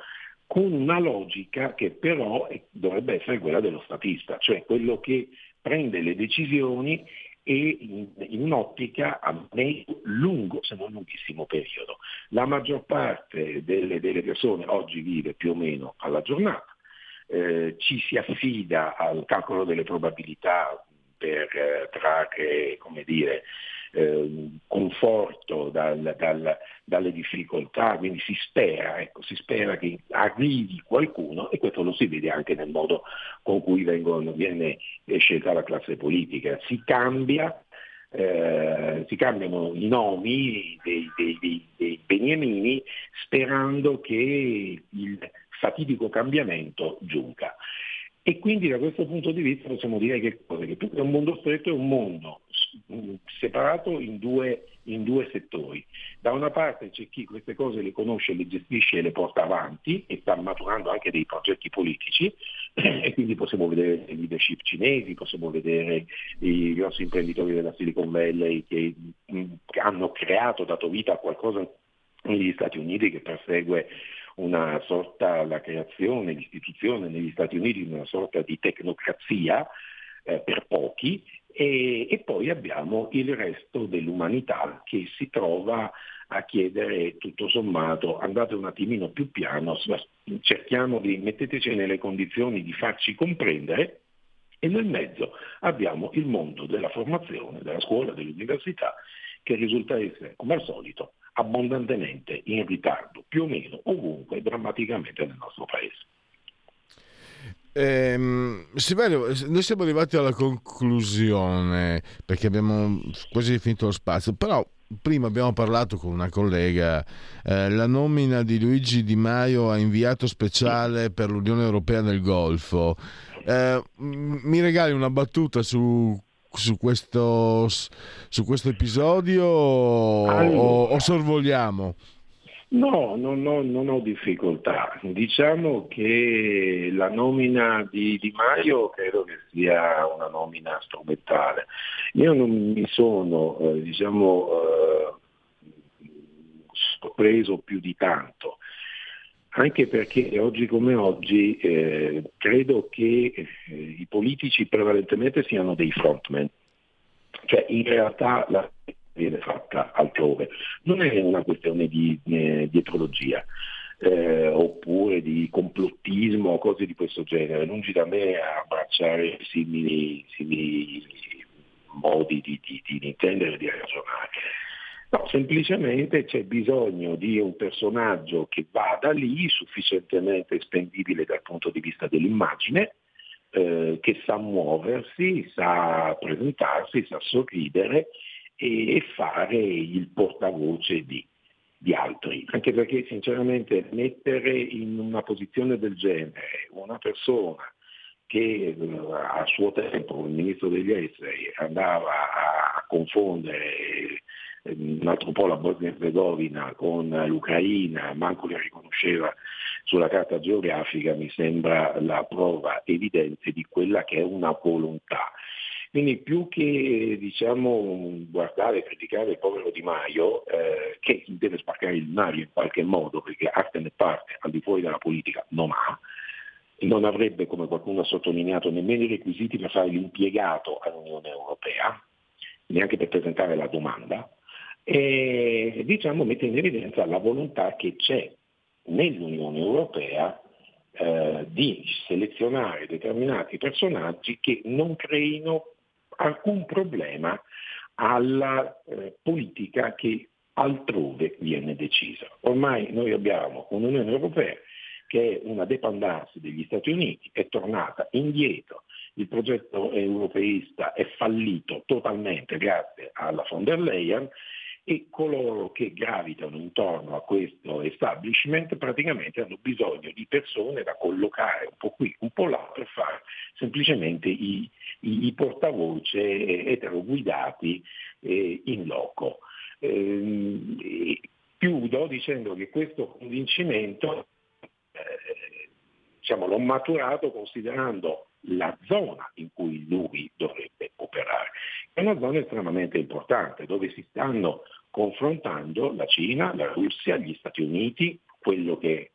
con una logica che però dovrebbe essere quella dello statista, cioè quello che prende le decisioni e in, in un'ottica a medio, lungo, se non lunghissimo periodo. La maggior parte delle, delle persone oggi vive più o meno alla giornata, eh, ci si affida al calcolo delle probabilità per eh, trarre, come dire, eh, conforto dal, dal, dalle difficoltà, quindi si spera, ecco, si spera che arrivi qualcuno e questo lo si vede anche nel modo con cui vengono, viene scelta la classe politica. Si cambia eh, si cambiano i nomi dei, dei, dei, dei, beniamini sperando che il fatidico cambiamento giunga. E quindi da questo punto di vista possiamo dire che, che un mondo stretto è un mondo separato in due, in due, settori. Da una parte c'è chi queste cose le conosce, le gestisce e le porta avanti e sta maturando anche dei progetti politici e quindi possiamo vedere le leadership cinesi, possiamo vedere i grossi imprenditori della Silicon Valley che, che hanno creato, dato vita a qualcosa negli Stati Uniti che persegue una sorta, la creazione, l'istituzione negli Stati Uniti di una sorta di tecnocrazia eh, per pochi e, e, poi abbiamo il resto dell'umanità che si trova a chiedere tutto sommato andate un attimino più piano, cerchiamo di metteteci nelle condizioni di farci comprendere e nel mezzo abbiamo il mondo della formazione, della scuola, dell'università che risulta essere, come al solito, abbondantemente in ritardo, più o meno ovunque, drammaticamente nel nostro paese. Eh, Silverio, noi siamo arrivati alla conclusione perché abbiamo quasi finito lo spazio, però prima abbiamo parlato con una collega, eh, la nomina di Luigi Di Maio a inviato speciale per l'Unione Europea nel Golfo. Eh, mi regali una battuta su su questo, su questo episodio allora, o, o, sorvoliamo? No, no, no, non ho difficoltà. Diciamo che la nomina di Di Maio credo che sia una nomina strumentale. Io non mi sono, eh, diciamo, eh, sorpreso più di tanto anche perché oggi come oggi eh, credo che eh, i politici prevalentemente siano dei frontman, cioè in realtà la viene fatta altrove, non è una questione di eh, dietrologia. Eh, oppure di complottismo o cose di questo genere, lungi da me abbracciare simili, simili modi di, di, di intendere e di ragionare. No, semplicemente c'è bisogno di un personaggio che vada lì, sufficientemente spendibile dal punto di vista dell'immagine, eh, che sa muoversi, sa presentarsi, sa sorridere e, fare il portavoce di, di altri. Anche perché sinceramente mettere in una posizione del genere una persona che eh, a suo tempo il ministro degli esteri andava a confondere un altro po' la Bosnia-Herzegovina con l'Ucraina, manco li riconosceva sulla carta geografica, mi sembra la prova evidente di quella che è una volontà. Quindi più che diciamo, guardare e criticare il povero Di Maio, eh, che deve spaccare il nario in qualche modo, perché arte ne parte al di fuori della politica non ha, non avrebbe, come qualcuno ha sottolineato, nemmeno i requisiti per fare l'impiegato all'Unione Europea, neanche per presentare la domanda, e diciamo, mette in evidenza la volontà che c'è nell'Unione Europea eh, di selezionare determinati personaggi che non creino alcun problema alla eh, politica che altrove viene decisa. Ormai noi abbiamo un'Unione Europea che è una dependance degli Stati Uniti, è tornata indietro, il progetto europeista è fallito totalmente grazie alla von der Leyen e coloro che gravitano intorno a questo establishment praticamente hanno bisogno di persone da collocare un po' qui, un po' là per fare semplicemente i, i, i portavoce eteroguidati eh, in loco. Eh, chiudo dicendo che questo convincimento eh, diciamo, l'ho maturato considerando la zona in cui lui dovrebbe operare. È una zona estremamente importante dove si stanno confrontando la Cina, la Russia, gli Stati Uniti, quello che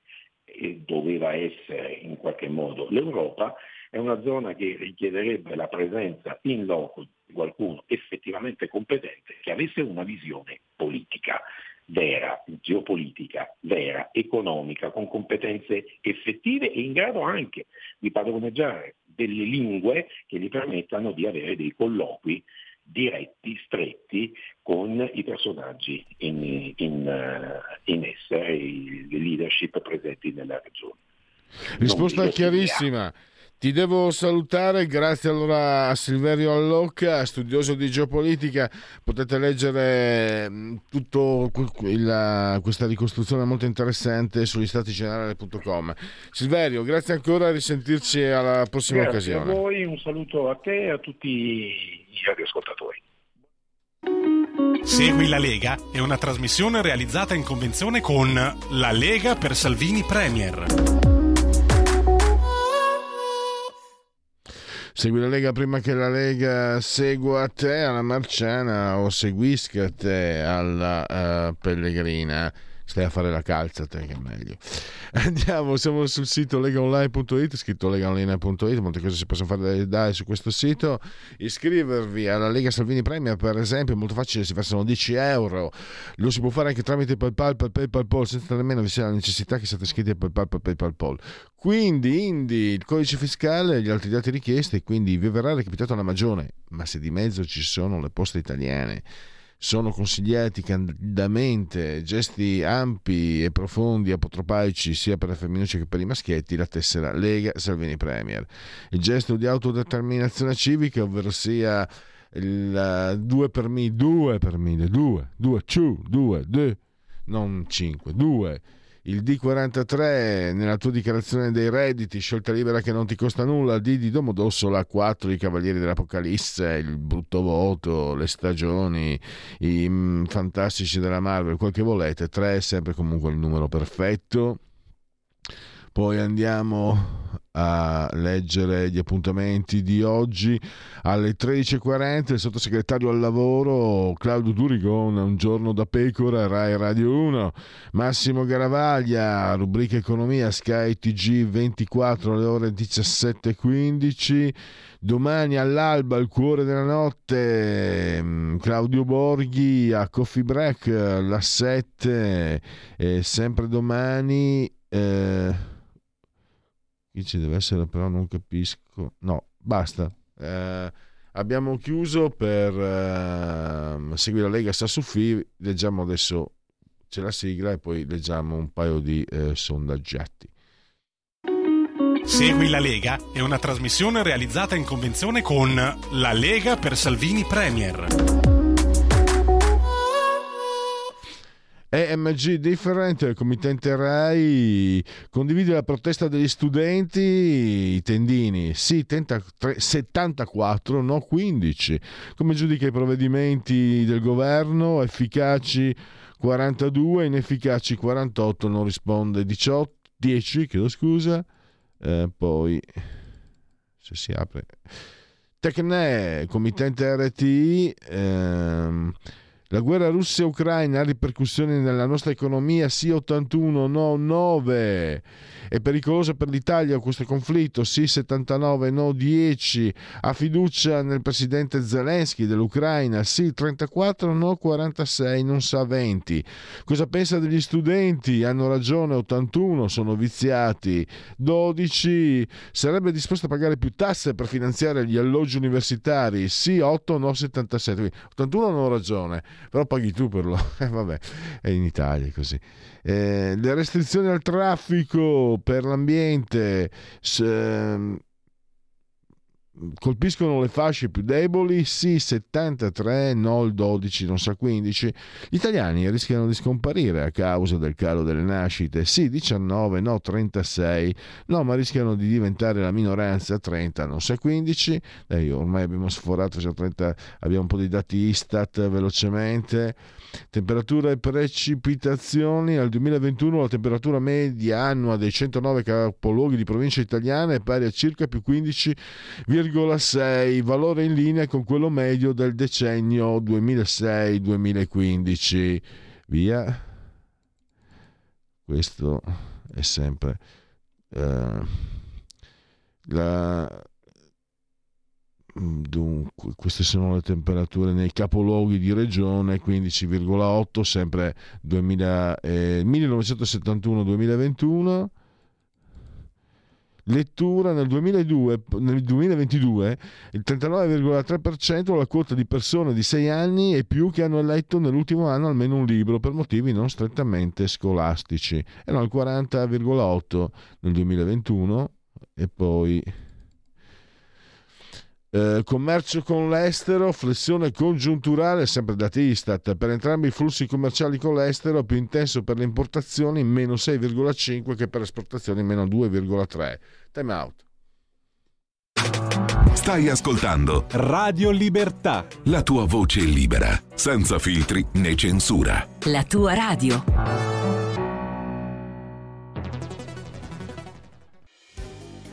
doveva essere in qualche modo l'Europa, è una zona che richiederebbe la presenza in loco di qualcuno effettivamente competente che avesse una visione politica vera, geopolitica vera, economica, con competenze effettive e in grado anche di padroneggiare delle lingue che gli permettano di avere dei colloqui diretti, stretti con i personaggi in, in, eh, in essere, le leadership presenti nella regione. Risposta chiarissima. Ti devo salutare, grazie allora a Silverio Allocca, studioso di geopolitica. Potete leggere mm, tutta questa ricostruzione molto interessante sugli statigenerali.com. Silverio, grazie ancora, a risentirci alla prossima grazie occasione. a voi, un saluto a te e a tutti i radioascoltatori. Segui la Lega è una trasmissione realizzata in convenzione con La Lega per Salvini Premier. Segui la Lega prima che la Lega segua te alla Marciana o seguisca te alla uh, Pellegrina stai a fare la calza te che è meglio. Andiamo siamo sul sito legaonline.it scritto legaonline.it molte cose si possono fare dai su questo sito. Iscrivervi alla Lega Salvini Premier per esempio è molto facile si versano 10 euro. Lo si può fare anche tramite PayPal PayPal Poll senza nemmeno vi sia la necessità che siate iscritti a PayPal PayPal Poll quindi Indi il codice fiscale gli altri dati richiesti quindi vi verrà recapitato la magione ma se di mezzo ci sono le poste italiane sono consigliati candidamente gesti ampi e profondi apotropaici sia per le femminucce che per i maschietti la tessera Lega Salvini Premier. Il gesto di autodeterminazione civica, ovvero sia il 2 per me, 2 per me, 2, 2, 2, 2, non 5, 2 il D43 nella tua dichiarazione dei redditi, scelta libera che non ti costa nulla, D di Domodossola, 4 i Cavalieri dell'Apocalisse, il brutto voto, le stagioni, i mm, fantastici della Marvel, quel che volete, 3 è sempre comunque il numero perfetto. Poi andiamo a leggere gli appuntamenti di oggi. Alle 13.40 il sottosegretario al lavoro Claudio Durigon un giorno da pecora Rai Radio 1 Massimo Garavaglia rubrica economia Sky TG 24 alle ore 17.15 domani all'alba il cuore della notte mm, Claudio Borghi a Coffee Break la 7 e sempre domani eh, Qui ci deve essere, però non capisco. No, basta. Eh, abbiamo chiuso per eh, Segui la Lega sta su FI. Leggiamo adesso, c'è la sigla e poi leggiamo un paio di eh, sondaggiati. Segui la Lega è una trasmissione realizzata in convenzione con La Lega per Salvini Premier. EMG Different, committente RAI, condivide la protesta degli studenti, i tendini, sì, 74, no 15. Come giudica i provvedimenti del governo, efficaci 42, inefficaci 48, non risponde 18, 10, chiedo scusa. Eh, poi, se si apre... Tecne, committente RTI... Ehm, La guerra Russia-Ucraina ha ripercussioni nella nostra economia? Sì 81, no 9. È pericolosa per l'Italia questo conflitto? Sì 79, no 10. Ha fiducia nel presidente Zelensky dell'Ucraina? Sì 34, no 46, non sa 20. Cosa pensa degli studenti? Hanno ragione 81, sono viziati. 12. Sarebbe disposto a pagare più tasse per finanziare gli alloggi universitari? Sì 8, no 77. 81 hanno ragione però paghi tu per lo... Eh, vabbè, è in Italia così. Eh, le restrizioni al traffico per l'ambiente... Se, colpiscono le fasce più deboli? Sì, 73, no il 12, non sa 15. Gli italiani rischiano di scomparire a causa del calo delle nascite? Sì, 19, no 36. No, ma rischiano di diventare la minoranza 30, non sa 15. Eh, ormai abbiamo sforato già 30, abbiamo un po' di dati Istat velocemente. Temperatura e precipitazioni. Al 2021 la temperatura media annua dei 109 capoluoghi di provincia italiana è pari a circa più 15,6, valore in linea con quello medio del decennio 2006-2015. Via. Questo è sempre... Uh, la, dunque, queste sono le temperature nei capoluoghi di regione, 15,8 sempre 2000, eh, 1971-2021. Lettura nel, 2002, nel 2022 il 39,3% la quota di persone di 6 anni e più che hanno letto nell'ultimo anno almeno un libro per motivi non strettamente scolastici. Erano il 40,8 nel 2021 e poi eh, commercio con l'estero, flessione congiunturale, sempre da Istat, per entrambi i flussi commerciali con l'estero, più intenso per le importazioni, meno 6,5 che per le esportazioni, meno 2,3. Time out. Stai ascoltando Radio Libertà. La tua voce libera, senza filtri né censura. La tua radio.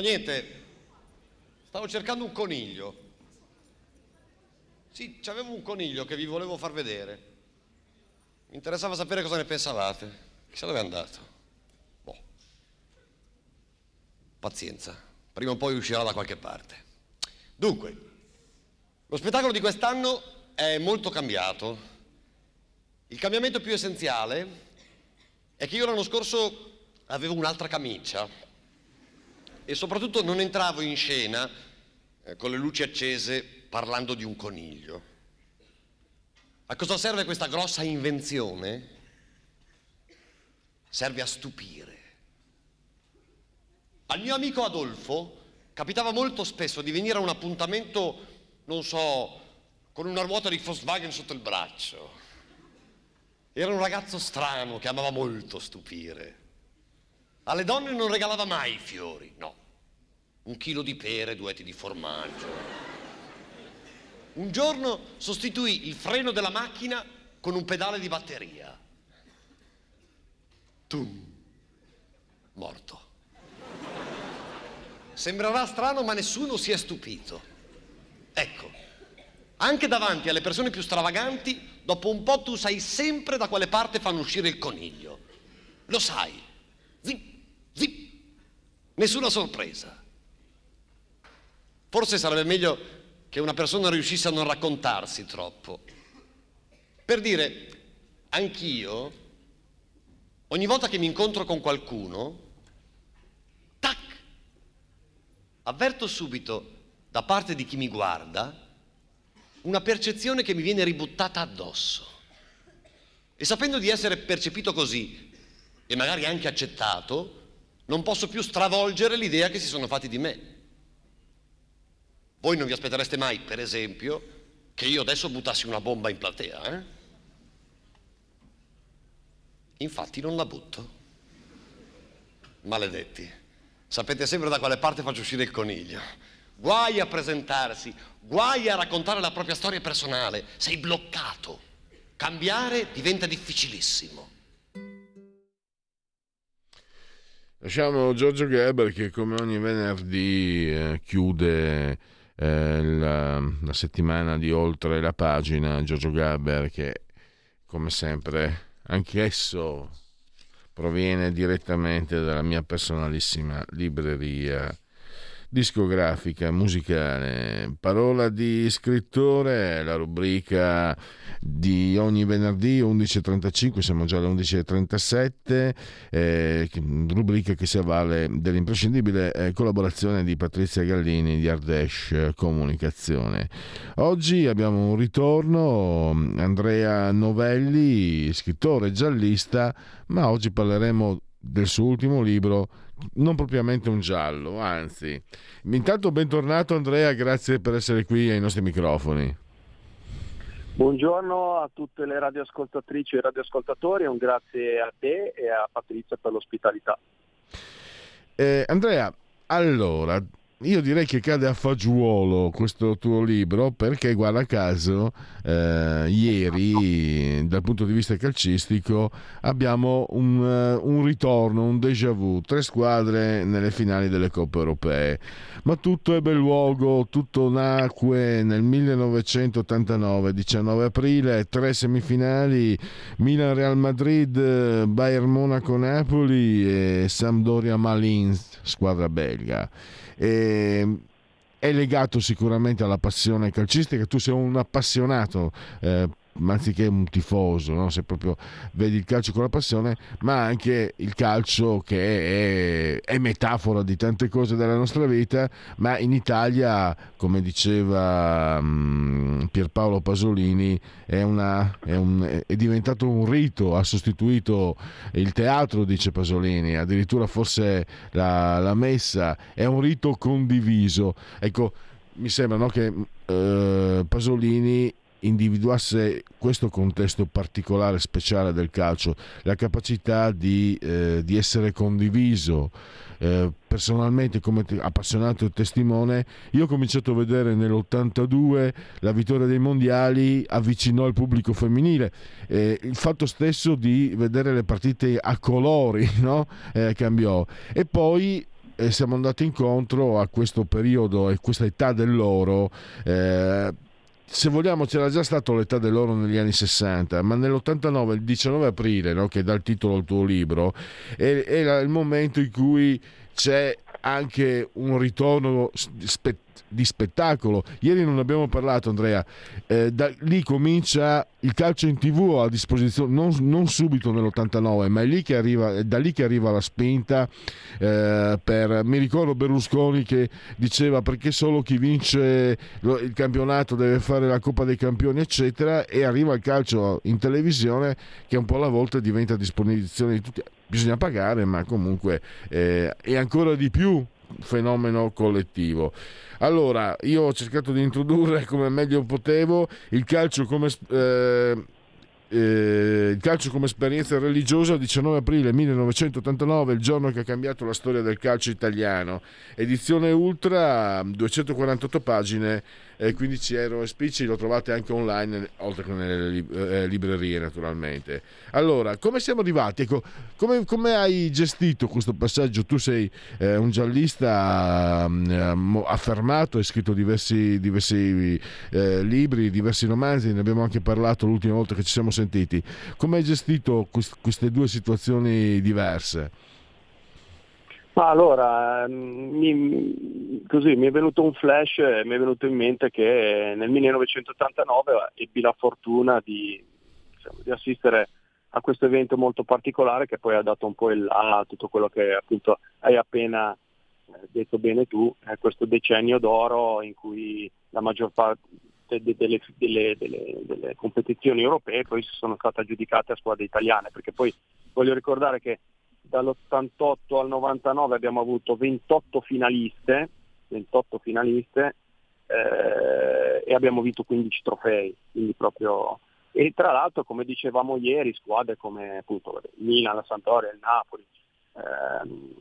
No, niente, stavo cercando un coniglio. Sì, c'avevo un coniglio che vi volevo far vedere. Mi interessava sapere cosa ne pensavate. Chissà dove è andato. Boh. Pazienza, prima o poi uscirà da qualche parte. Dunque, lo spettacolo di quest'anno è molto cambiato. Il cambiamento più essenziale è che io l'anno scorso avevo un'altra camicia e soprattutto non entravo in scena eh, con le luci accese parlando di un coniglio. A cosa serve questa grossa invenzione? Serve a stupire. Al mio amico Adolfo capitava molto spesso di venire a un appuntamento, non so, con una ruota di Volkswagen sotto il braccio. Era un ragazzo strano che amava molto stupire. Alle donne non regalava mai fiori, no. Un chilo di pere, due etti di formaggio. Un giorno sostituì il freno della macchina con un pedale di batteria. Tum. Morto. Sembrerà strano, ma nessuno si è stupito. Ecco, anche davanti alle persone più stravaganti, dopo un po' tu sai sempre da quale parte fanno uscire il coniglio. Lo sai. Zip, zip. Nessuna sorpresa. Forse sarebbe meglio che una persona riuscisse a non raccontarsi troppo. Per dire, anch'io, ogni volta che mi incontro con qualcuno, tac, avverto subito da parte di chi mi guarda una percezione che mi viene ributtata addosso. E sapendo di essere percepito così, e magari anche accettato, non posso più stravolgere l'idea che si sono fatti di me. Voi non vi aspettereste mai, per esempio, che io adesso buttassi una bomba in platea, eh? Infatti non la butto. Maledetti. Sapete sempre da quale parte faccio uscire il coniglio. Guai a presentarsi, guai a raccontare la propria storia personale. Sei bloccato. Cambiare diventa difficilissimo. Lasciamo Giorgio Geber che come ogni venerdì eh, chiude eh, la, la, settimana di oltre la pagina. Giorgio Geber che come sempre anch'esso proviene direttamente dalla mia personalissima libreria discografica, musicale. Parola di scrittore, la rubrica di ogni venerdì 11.35, siamo già alle 11.37, eh, rubrica che si avvale dell'imprescindibile eh, collaborazione di Patrizia Gallini di Ardesh Comunicazione. Oggi abbiamo un ritorno, Andrea Novelli, scrittore giallista, ma oggi parleremo del suo ultimo libro non propriamente un giallo, anzi. Intanto bentornato Andrea, grazie per essere qui ai nostri microfoni. Buongiorno a tutte le radioascoltatrici e radioascoltatori, un grazie a te e a Patrizia per l'ospitalità. Eh, Andrea, allora, io direi che cade a fagiolo questo tuo libro perché guarda caso eh, ieri dal punto di vista calcistico abbiamo un, uh, un, ritorno, un déjà vu, tre squadre nelle finali delle coppe europee. Ma tutto ebbe luogo, tutto nacque nel 1989, 19 aprile, tre semifinali Milan-Real Madrid, Bayern-Monaco-Napoli e Sampdoria-Malins, squadra belga eh, è legato sicuramente alla passione calcistica, tu sei un appassionato eh, anziché un tifoso, no? se proprio vedi il calcio con la passione, ma anche il calcio che è, è, metafora di tante cose della nostra vita, ma in Italia, come diceva um, Pierpaolo Pasolini, è, una, è, un, è, diventato un rito, ha sostituito il teatro, dice Pasolini, addirittura forse la, la messa, è un rito condiviso. Ecco, mi sembra no, che eh, Pasolini individuasse questo contesto particolare, speciale del calcio, la capacità di, eh, di essere condiviso. Eh, personalmente come appassionato e testimone io ho cominciato a vedere nell'82 la vittoria dei mondiali avvicinò il pubblico femminile eh, il fatto stesso di vedere le partite a colori no? eh, cambiò e poi eh, siamo andati incontro a questo periodo e questa età dell'oro eh, se vogliamo c'era già stato l'età dell'oro negli anni 60, ma nell'89, il 19 aprile, no, che dà il titolo al tuo libro, era il momento in cui c'è anche un ritorno di spettacolo. Ieri non abbiamo parlato, Andrea. Eh, da lì comincia il calcio in tv a disposizione, non, non subito nell'89, ma è, lì che arriva, è da lì che arriva la spinta. Eh, per, mi ricordo Berlusconi che diceva perché solo chi vince il campionato deve fare la Coppa dei Campioni, eccetera, e arriva il calcio in televisione che un po' alla volta diventa a disposizione di tutti. Bisogna pagare, ma comunque eh, è ancora di più fenomeno collettivo. Allora, io ho cercato di introdurre come meglio potevo il calcio come... Eh, eh, il calcio come esperienza religiosa 19 aprile 1989 il giorno che ha cambiato la storia del calcio italiano edizione ultra 248 pagine eh, 15 euro e spicci, lo trovate anche online, oltre che nelle eh, librerie naturalmente. Allora, come siamo arrivati? Ecco, come, come hai gestito questo passaggio? Tu sei eh, un giallista um, affermato, hai scritto diversi, diversi eh, libri, diversi romanzi, ne abbiamo anche parlato l'ultima volta che ci siamo sentiti. Come hai gestito quest- queste due situazioni diverse? Ma allora, mm, mi, così mi è venuto un flash, mi è venuto in mente che nel 1989 ebbi la fortuna di, diciamo, di assistere a questo evento molto particolare che poi ha dato un po' il là a tutto quello che appunto hai appena eh, detto bene tu, è questo decennio d'oro in cui la maggior parte delle, delle, delle, delle competizioni europee poi sono state aggiudicate a squadre italiane, perché poi voglio ricordare che dall'88 al 99 abbiamo avuto 28 finaliste, 28 finaliste eh, e abbiamo vinto 15 trofei, proprio... E tra l'altro, come dicevamo ieri, squadre come appunto il Milan, la Santoria, il Napoli, ehm,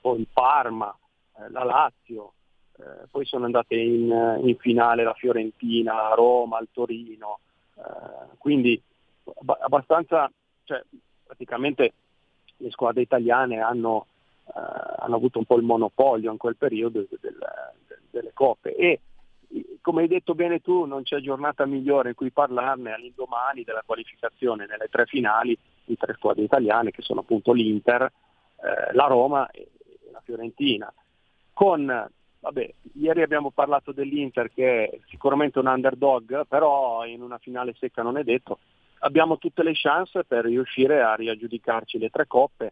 poi il Parma, eh, la Lazio, eh, poi sono andate in, in, finale la Fiorentina, la Roma, il Torino, eh, quindi abbastanza, cioè, praticamente le squadre italiane hanno, eh, hanno, avuto un po' il monopolio in quel periodo del, del, delle coppe e come hai detto bene tu non c'è giornata migliore in cui parlarne all'indomani della qualificazione nelle tre finali di tre squadre italiane che sono appunto l'Inter, eh, la Roma e la Fiorentina. Con, vabbè, ieri abbiamo parlato dell'Inter che è sicuramente un underdog, però in una finale secca non è detto, abbiamo tutte le chance per riuscire a riaggiudicarci le tre coppe,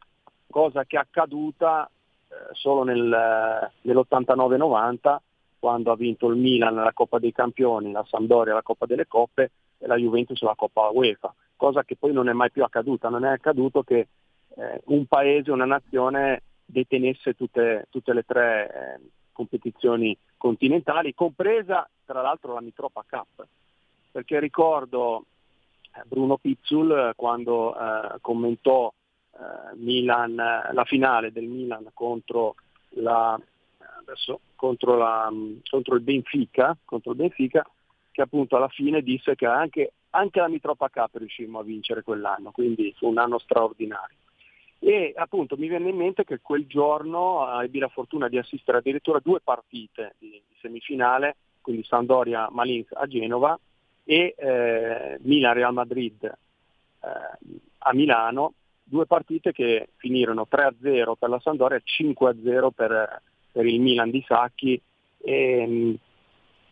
cosa che è accaduta eh, solo nel, nell'89-90 quando ha vinto il Milan la Coppa dei Campioni, la Sampdoria la Coppa delle Coppe e la Juventus la Coppa UEFA, cosa che poi non è mai più accaduta, non è accaduto che eh, un paese, una nazione detenesse tutte, tutte le tre eh, competizioni continentali, compresa tra l'altro la Mitropa Cup, perché ricordo eh, Bruno Pizzul eh, quando eh, commentò eh, Milan, la finale del Milan contro, la, adesso, contro, la, mm, contro, il Benfica, contro il Benfica, che appunto alla fine disse che anche, anche la Mitropa Cup riuscimmo a vincere quell'anno, quindi fu un anno straordinario. E appunto mi venne in mente che quel giorno ebbi la fortuna di assistere addirittura a due partite di, di semifinale, quindi Sandoria Malins a Genova e eh, Milan-Real Madrid eh, a Milano, due partite che finirono 3-0 per la Sandoria e 5-0 per, per, il Milan di Sacchi. E,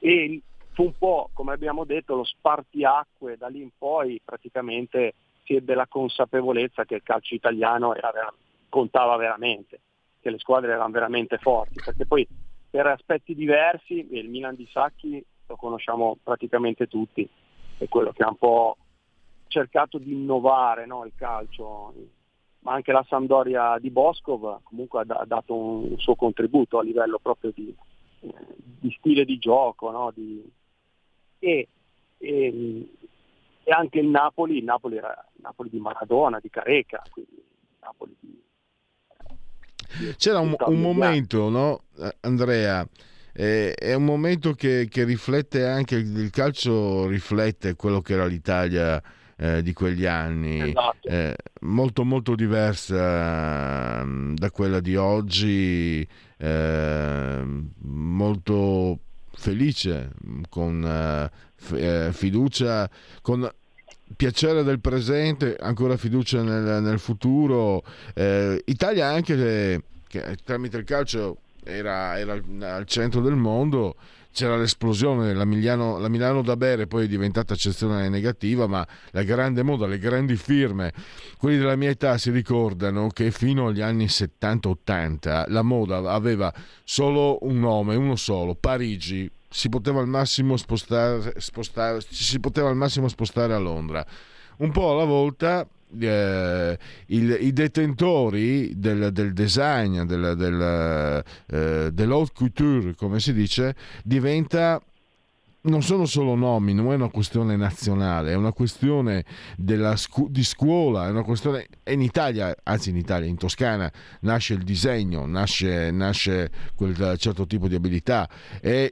e fu un po', come abbiamo detto, lo spartiacque, da lì in poi praticamente si ebbe la consapevolezza che il calcio italiano era, contava veramente, che le squadre erano veramente forti, perché poi per aspetti diversi il Milan di Sacchi lo conosciamo praticamente tutti, è quello che ha un po' cercato di innovare no, il calcio, ma anche la Sampdoria di Boscov comunque ha, dato un, suo contributo a livello proprio di, eh, di stile di gioco, no, di, e, e, e, anche il Napoli, il Napoli era il Napoli di Maradona, di Careca, quindi Napoli di, C'era un, un momento, no, Andrea, eh, è un momento che, che, riflette anche il calcio riflette quello che era l'Italia eh, di quegli anni esatto. eh, molto molto diversa mm, da quella di oggi eh, molto felice con eh, eh, fiducia con piacere del presente, ancora fiducia nel, nel futuro. Italia anche che, che, tramite il calcio era, era al centro del mondo c'era l'esplosione, la Milano, la Milano, da bere poi è diventata eccezionale negativa, ma la grande moda, le grandi firme, quelli della mia età si ricordano che fino agli anni 70-80 la moda aveva solo un nome, uno solo, Parigi, si poteva al massimo spostare, spostare, si poteva al massimo spostare a Londra. Un po' alla volta eh, il, i detentori del, del design, del, del, eh, dell'haute couture, come si dice, diventa non sono solo nomi, non è una questione nazionale, è una questione scu- di scuola, è una questione... In Italia, anzi in Italia, in Toscana, nasce il disegno, nasce, nasce quel certo tipo di abilità e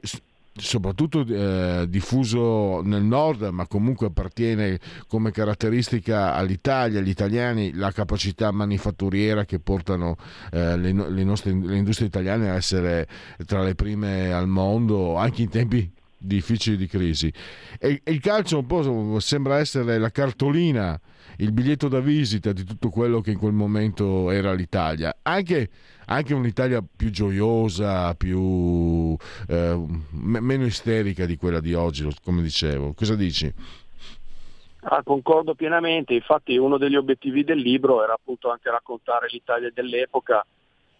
soprattutto eh, diffuso nel nord, ma comunque appartiene come caratteristica all'Italia, agli italiani, la capacità manifatturiera che portano eh, le, le, nostre, le industrie italiane a essere tra le prime al mondo, anche in tempi difficili di crisi. E, e il calcio un po' sembra essere la cartolina, il biglietto da visita di tutto quello che in quel momento era l'Italia. Anche anche un'Italia più gioiosa, più, eh, m- meno isterica di quella di oggi, come dicevo. Cosa dici? Ah, concordo pienamente, infatti uno degli obiettivi del libro era appunto anche raccontare l'Italia dell'epoca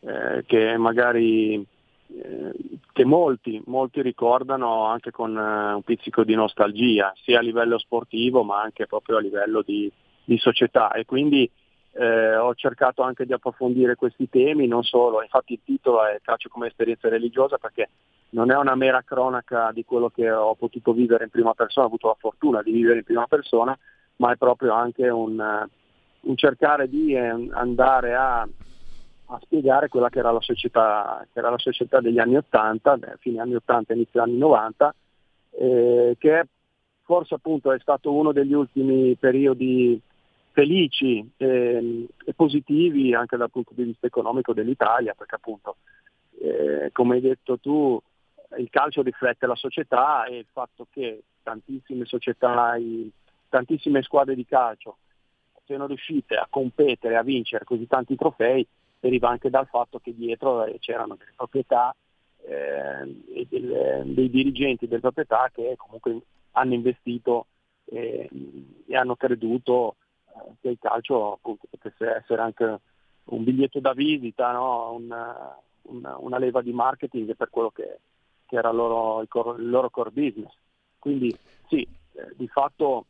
eh, che magari eh, che molti, molti, ricordano anche con eh, un pizzico di nostalgia, sia a livello sportivo ma anche proprio a livello di, di società e quindi eh, ho cercato anche di approfondire questi temi, non solo, infatti il titolo è Calcio come esperienza religiosa perché non è una mera cronaca di quello che ho potuto vivere in prima persona, ho avuto la fortuna di vivere in prima persona, ma è proprio anche un, un cercare di eh, andare a, a, spiegare quella che era la società, era la società degli anni 80, fine anni 80 inizio anni 90, eh, che forse appunto è stato uno degli ultimi periodi felici e, e, positivi anche dal punto di vista economico dell'Italia, perché appunto, eh, come hai detto tu, il calcio riflette la società e il fatto che tantissime società, tantissime squadre di calcio siano riuscite a competere, a vincere così tanti trofei, deriva anche dal fatto che dietro eh, c'erano delle proprietà eh, delle, dei dirigenti delle proprietà che comunque hanno investito eh, e hanno creduto che il calcio appunto, potesse essere anche un biglietto da visita, no? una, una, una, leva di marketing per quello che, che era il loro, il, core, il loro, core, business. Quindi sì, eh, di fatto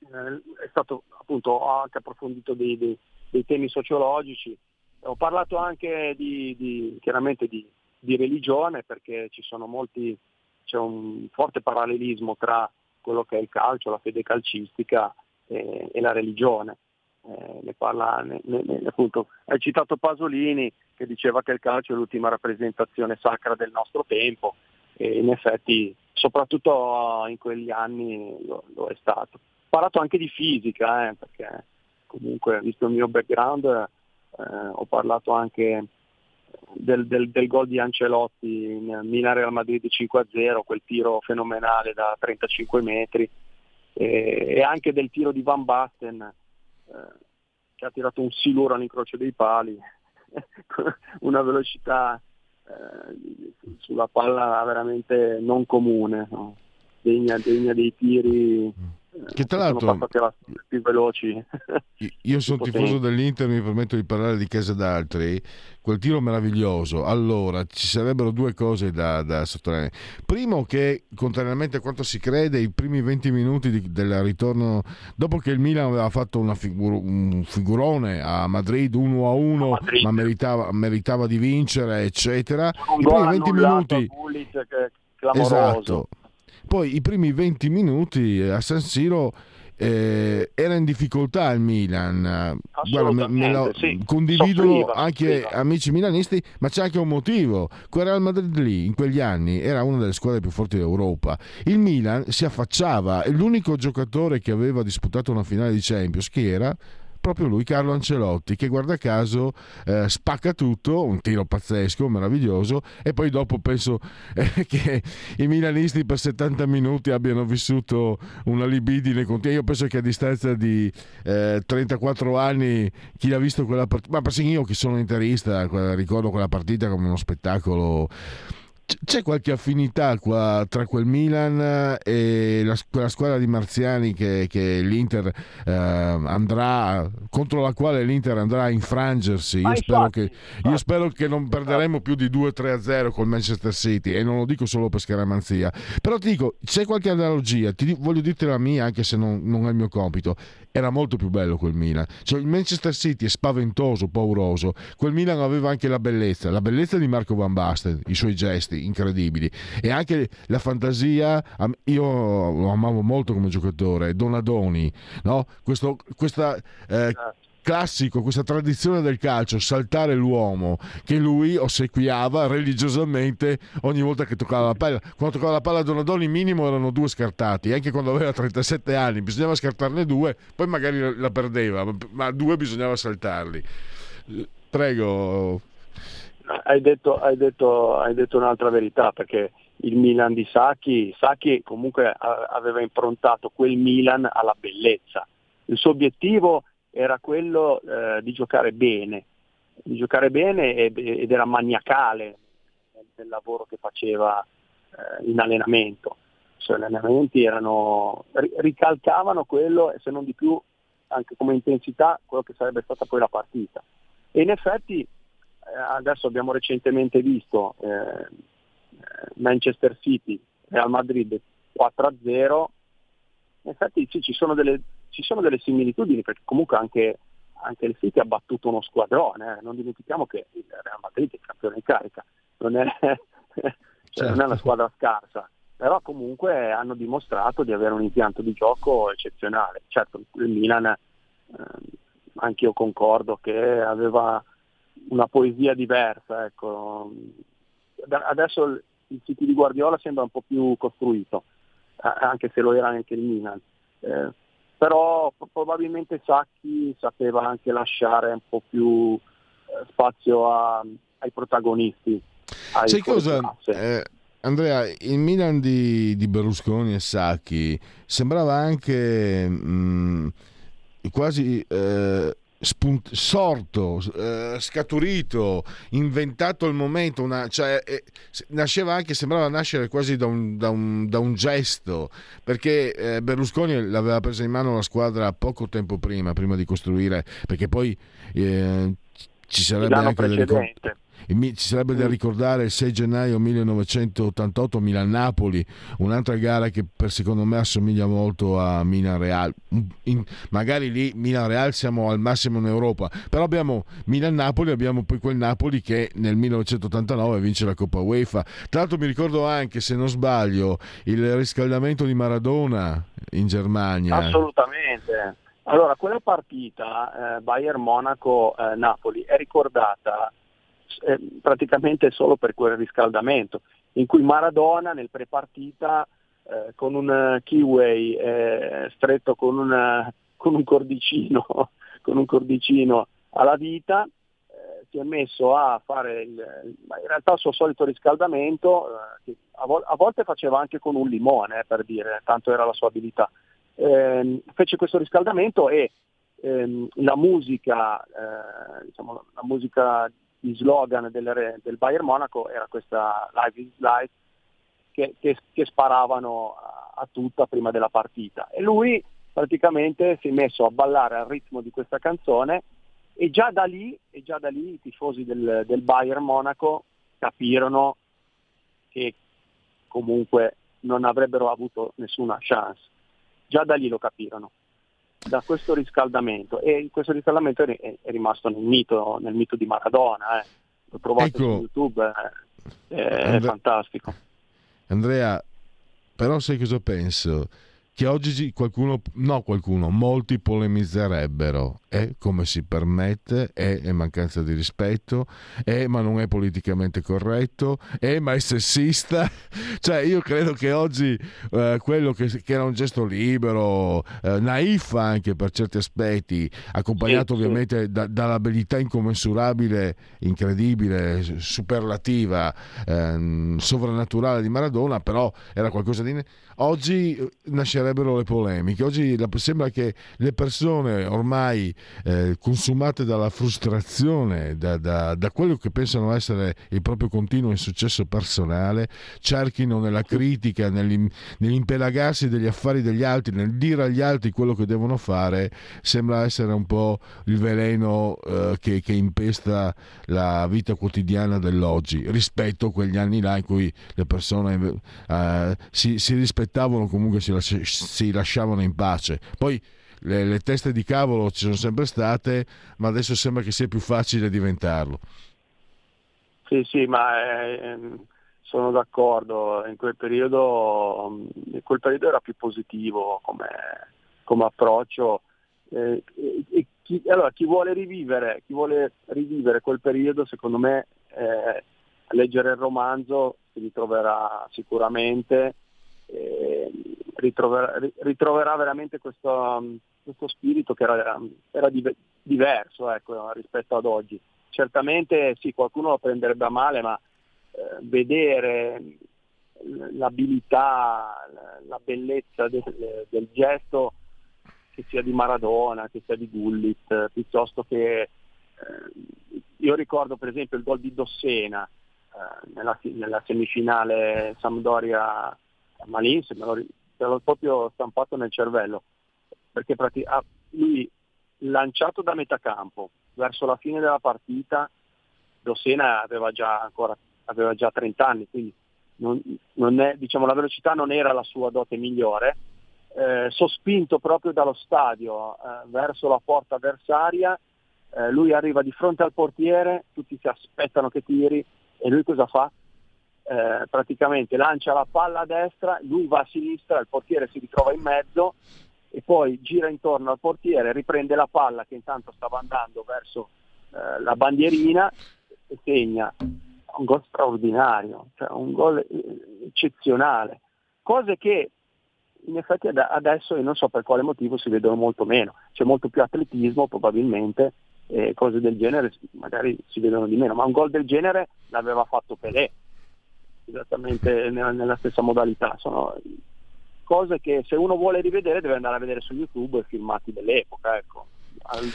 eh, è stato appunto, ho anche approfondito dei, dei, dei, temi sociologici, ho parlato anche di, di chiaramente di, di religione perché ci sono molti, c'è un forte parallelismo tra quello che è il calcio, la fede calcistica e, e la religione. Eh, ne parla, ne, ne, appunto, hai citato Pasolini che diceva che il calcio è l'ultima rappresentazione sacra del nostro tempo e in effetti soprattutto in quegli anni lo, lo è stato. Ho parlato anche di fisica eh, perché comunque visto il mio background eh, ho parlato anche del, del, del, gol di Ancelotti in Milan Real Madrid 5-0, quel tiro fenomenale da 35 metri e, e anche del tiro di Van Basten eh, che ha tirato un siluro all'incrocio dei pali, una velocità eh, sulla palla veramente non comune, no? degna, degna, dei tiri mm che tra l'altro più veloci. Io sono tifoso dell'Inter, mi permetto di parlare di casa d'altri. Quel tiro meraviglioso. Allora, ci sarebbero due cose da, da sottolineare. Primo, che contrariamente a quanto si crede, i primi 20 minuti di, del ritorno, dopo che il Milan aveva fatto figur, un figurone a Madrid 1 a 1, Madrid. ma meritava, meritava, di vincere, eccetera. Un I primi 20 minuti. Esatto poi i primi 20 minuti a San Siro eh, era in difficoltà il Milan. Guarda, me, me lo sì. condividono soffriva, anche soffriva. amici milanisti, ma c'è anche un motivo. Quel Real Madrid lì, in quegli anni, era una delle squadre più forti d'Europa. Il Milan si affacciava e l'unico giocatore che aveva disputato una finale di Champions, chi era? Proprio lui, Carlo Ancelotti, che guarda caso eh, spacca tutto, un tiro pazzesco, meraviglioso, e poi dopo penso eh, che i milanisti per 70 minuti abbiano vissuto una libidine continua. Io penso che a distanza di eh, 34 anni chi ha visto quella partita, ma persino io che sono interista, ricordo quella partita come uno spettacolo c'è qualche affinità qua tra quel Milan e la, quella squadra di Marziani che, che l'Inter eh, andrà contro la quale l'Inter andrà a infrangersi? Io, spero che, io spero che, non perderemo più di 2-3-0 col Manchester City e non lo dico solo per scaramanzia. Però ti dico, c'è qualche analogia, ti, voglio dirti la mia anche se non, non è il mio compito era molto più bello quel Milan. Cioè, il Manchester City è spaventoso, pauroso. Quel Milan aveva anche la bellezza, la bellezza di Marco Van Basten, i suoi gesti incredibili e anche la fantasia. Io lo amavo molto come giocatore, Donadoni, no? Questo, questa eh, classico, questa tradizione del calcio, saltare l'uomo, che lui ossequiava religiosamente ogni volta che toccava la palla. Quando toccava la palla a Donadoni minimo erano due scartati, anche quando aveva 37 anni bisognava scartarne due, poi magari la perdeva, ma due bisognava saltarli. Prego. Hai detto, hai detto, hai detto un'altra verità perché il Milan di Sacchi, Sacchi comunque aveva improntato quel Milan alla bellezza. Il suo obiettivo era quello eh, di giocare bene, di giocare bene ed, era maniacale nel lavoro che faceva eh, in allenamento. I suoi allenamenti erano, ricalcavano quello, e se non di più, anche come intensità, quello che sarebbe stata poi la partita. E in effetti eh, adesso abbiamo recentemente visto eh, Manchester City, Real Madrid 4-0, in effetti sì, ci, sono delle, ci sono delle similitudini perché comunque anche, anche, il City ha battuto uno squadrone, eh. non dimentichiamo che il Real Madrid è campione in carica, non è, cioè certo. non è una squadra scarsa, però comunque hanno dimostrato di avere un impianto di gioco eccezionale. Certo, il Milan, eh, anche io concordo che aveva una poesia diversa, ecco. adesso il City di Guardiola sembra un po' più costruito, anche se lo era anche il Milan. Eh, però probabilmente Sacchi sapeva anche lasciare un po' più eh, spazio a, ai protagonisti. Ai Sai cosa? Eh, Andrea, il Milan di, di, Berlusconi e Sacchi sembrava anche mh, mm, quasi eh, spunt- sorto, eh, scaturito, inventato il momento, una, cioè, eh, nasceva anche, sembrava nascere quasi da un, da un, da un gesto, perché eh, Berlusconi l'aveva presa in mano la squadra poco tempo prima, prima di costruire, perché poi eh, ci sarebbe anche delle, ci sarebbe da ricordare il 6 gennaio 1988 Milan-Napoli, un'altra gara che per secondo me assomiglia molto a Milan-Real. magari lì Milan-Real siamo al massimo in Europa, però abbiamo Milan-Napoli, abbiamo poi quel Napoli che nel 1989 vince la Coppa UEFA. Tra l'altro mi ricordo anche, se non sbaglio, il riscaldamento di Maradona in Germania. Assolutamente. Allora, quella partita eh, Bayern Monaco-Napoli eh, è ricordata eh, praticamente solo per quel riscaldamento, in cui Maradona nel prepartita eh, con un eh, keyway eh, stretto con, una, con, un cordicino, con un cordicino alla vita eh, si è messo a fare il, in realtà il suo solito riscaldamento, eh, che a, vo- a, volte faceva anche con un limone, per dire, tanto era la sua abilità. Eh, fece questo riscaldamento e ehm, la musica, eh, diciamo, la musica il slogan del, del Bayern Monaco era questa Live is Life che, che, che sparavano a, a, tutta prima della partita e lui praticamente si è messo a ballare al ritmo di questa canzone e già da lì, già da lì i tifosi del, del Bayern Monaco capirono che comunque non avrebbero avuto nessuna chance. Già da lì lo capirono da questo riscaldamento e questo riscaldamento è, rimasto nel mito, nel mito, di Maradona, eh. lo trovate ecco, su YouTube, eh. è, And- fantastico. Andrea, però sai cosa penso? Che oggi qualcuno, no qualcuno, molti polemizzerebbero. È come si permette, è, è mancanza di rispetto, è ma non è politicamente corretto, è ma è sessista. cioè io credo che oggi eh, quello che, che, era un gesto libero, eh, naif anche per certi aspetti, accompagnato sì, ovviamente sì. Da, dall'abilità incommensurabile, incredibile, superlativa, eh, sovrannaturale di Maradona, però era qualcosa di... Oggi eh, nascerebbe sarebbero le polemiche. Oggi sembra che le persone ormai eh, consumate dalla frustrazione, da, da, da, quello che pensano essere il proprio continuo insuccesso personale, cerchino nella critica, nell'impelagarsi degli affari degli altri, nel dire agli altri quello che devono fare, sembra essere un po' il veleno eh, che, che impesta la vita quotidiana dell'oggi rispetto a quegli anni là in cui le persone eh, si, si rispettavano comunque si, si lasciavano in pace. Poi le, le, teste di cavolo ci sono sempre state, ma adesso sembra che sia più facile diventarlo. Sì, sì, ma eh, sono d'accordo. In quel periodo, in quel periodo era più positivo come, come approccio. Eh, e chi, allora, chi, vuole rivivere, chi vuole rivivere quel periodo, secondo me, eh, leggere il romanzo si ritroverà sicuramente, eh, ritroverà, ritroverà, veramente questo, questo, spirito che era, era diverso ecco, rispetto ad oggi. Certamente sì, qualcuno lo prenderebbe a male, ma eh, vedere l'abilità, la bellezza del, del, gesto, che sia di Maradona, che sia di Gullit, piuttosto che eh, io ricordo per esempio il gol di Dossena eh, nella, nella, semifinale Sampdoria Malins, me l'ho, proprio stampato nel cervello, perché pratic- ah, lui lanciato da metà campo verso la fine della partita, Dossena aveva già, ancora, aveva già 30 anni, quindi non, non è, diciamo, la velocità non era la sua dote migliore, eh, sospinto proprio dallo stadio eh, verso la porta avversaria, eh, lui arriva di fronte al portiere, tutti si aspettano che tiri e lui cosa fa? Eh, praticamente lancia la palla a destra, lui va a sinistra, il portiere si ritrova in mezzo e poi gira intorno al portiere, riprende la palla che intanto stava andando verso eh, la bandierina e segna un gol straordinario, cioè un gol eh, eccezionale, cose che in effetti adesso io non so per quale motivo si vedono molto meno, c'è molto più atletismo probabilmente, e cose del genere magari si vedono di meno, ma un gol del genere l'aveva fatto Pelé, esattamente nella, nella stessa modalità, sono cose che se uno vuole rivedere deve andare a vedere su YouTube filmati dell'epoca. Ecco.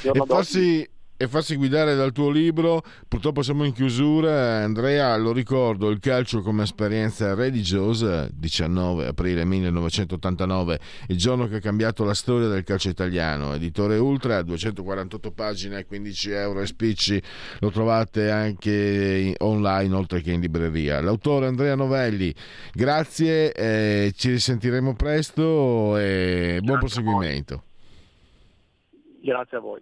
e farsi, e farsi guidare dal tuo libro. Purtroppo siamo in chiusura. Andrea, lo ricordo, il calcio come esperienza religiosa, 19 aprile 1989, il giorno che ha cambiato la storia del calcio italiano. Editore Ultra, 248 pagine, 15 euro e spicci. Lo trovate anche online oltre che in libreria. L'autore Andrea Novelli, grazie, eh, ci risentiremo presto e buon proseguimento. Grazie a voi.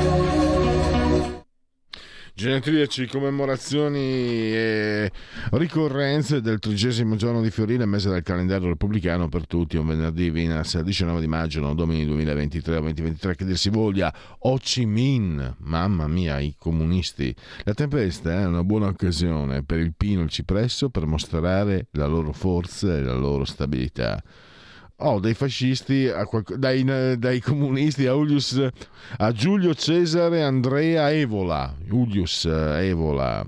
Genetriaci, commemorazioni e ricorrenze del trigesimo giorno di Fiorile, mese del calendario repubblicano per tutti, un venerdì Vinas 19 di maggio, non domini 2023 o 2023, che dir si voglia, Ho Chi Minh, mamma mia, i comunisti. La tempesta è una buona occasione per il pino e il cipresso per mostrare la loro forza e la loro stabilità oh, dai fascisti, qualc- dai, dai, comunisti a, Julius, a, Giulio Cesare Andrea Evola. Julius eh, Evola.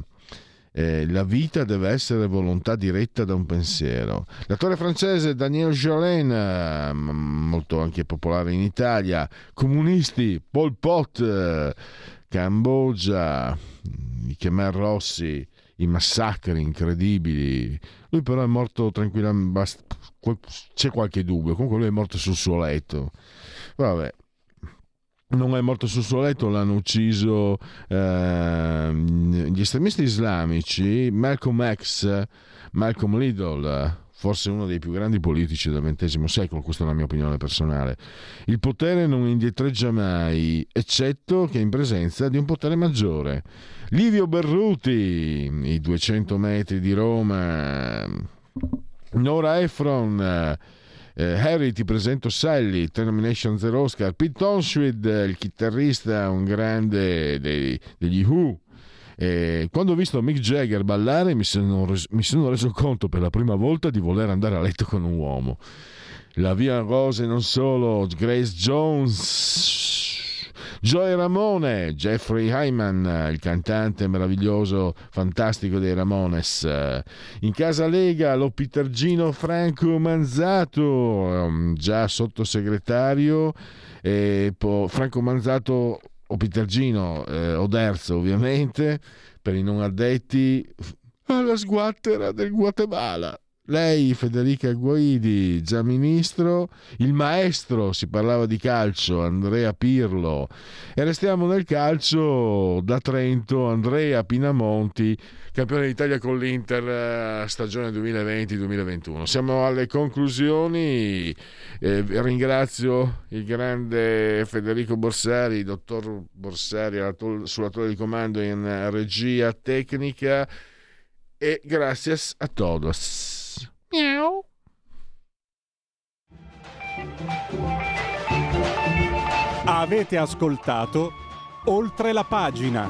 Eh, la vita deve essere volontà diretta da un pensiero. L'attore francese Daniel Jolin, eh, molto anche popolare in Italia, comunisti, Pol Pot, eh, Cambogia, Khmer Rossi, i massacri incredibili. Lui però è morto tranquillamente, c'è qualche dubbio, comunque lui è morto sul suo letto. Vabbè, non è morto sul suo letto, l'hanno ucciso eh, gli estremisti islamici, Malcolm X, Malcolm Lidl, forse uno dei più grandi politici del XX secolo, questa è la mia opinione personale. Il potere non indietreggia mai, eccetto che in presenza di un potere maggiore. Livio Berruti, i 200 metri di Roma Nora Efron, eh, eh, Harry ti presento Sally, Termination Zero Oscar, Pete Tonswid, il chitarrista, un grande dei, degli Who. E quando ho visto Mick Jagger ballare mi sono, res- mi sono reso conto per la prima volta di voler andare a letto con un uomo. La Via Rose non solo, Grace Jones, Joey Ramone, Jeffrey Hyman, il cantante meraviglioso, fantastico dei Ramones. In casa Lega lo Petergino Franco Manzato, um, già sottosegretario. E Franco Manzato o Pitergino eh, o Derzo ovviamente, per i non addetti, alla sguattera del Guatemala. Lei, Federica Guidi, già ministro, il maestro, si parlava di calcio, Andrea Pirlo. E restiamo nel calcio da Trento, Andrea Pinamonti, campione d'Italia con l'Inter eh, stagione 2020-2021. Siamo alle conclusioni. Eh, ringrazio il grande Federico Borsari, dottor Borsari, sulla torre di comando in regia tecnica. E gracias a todos. Miau. Avete ascoltato oltre la pagina.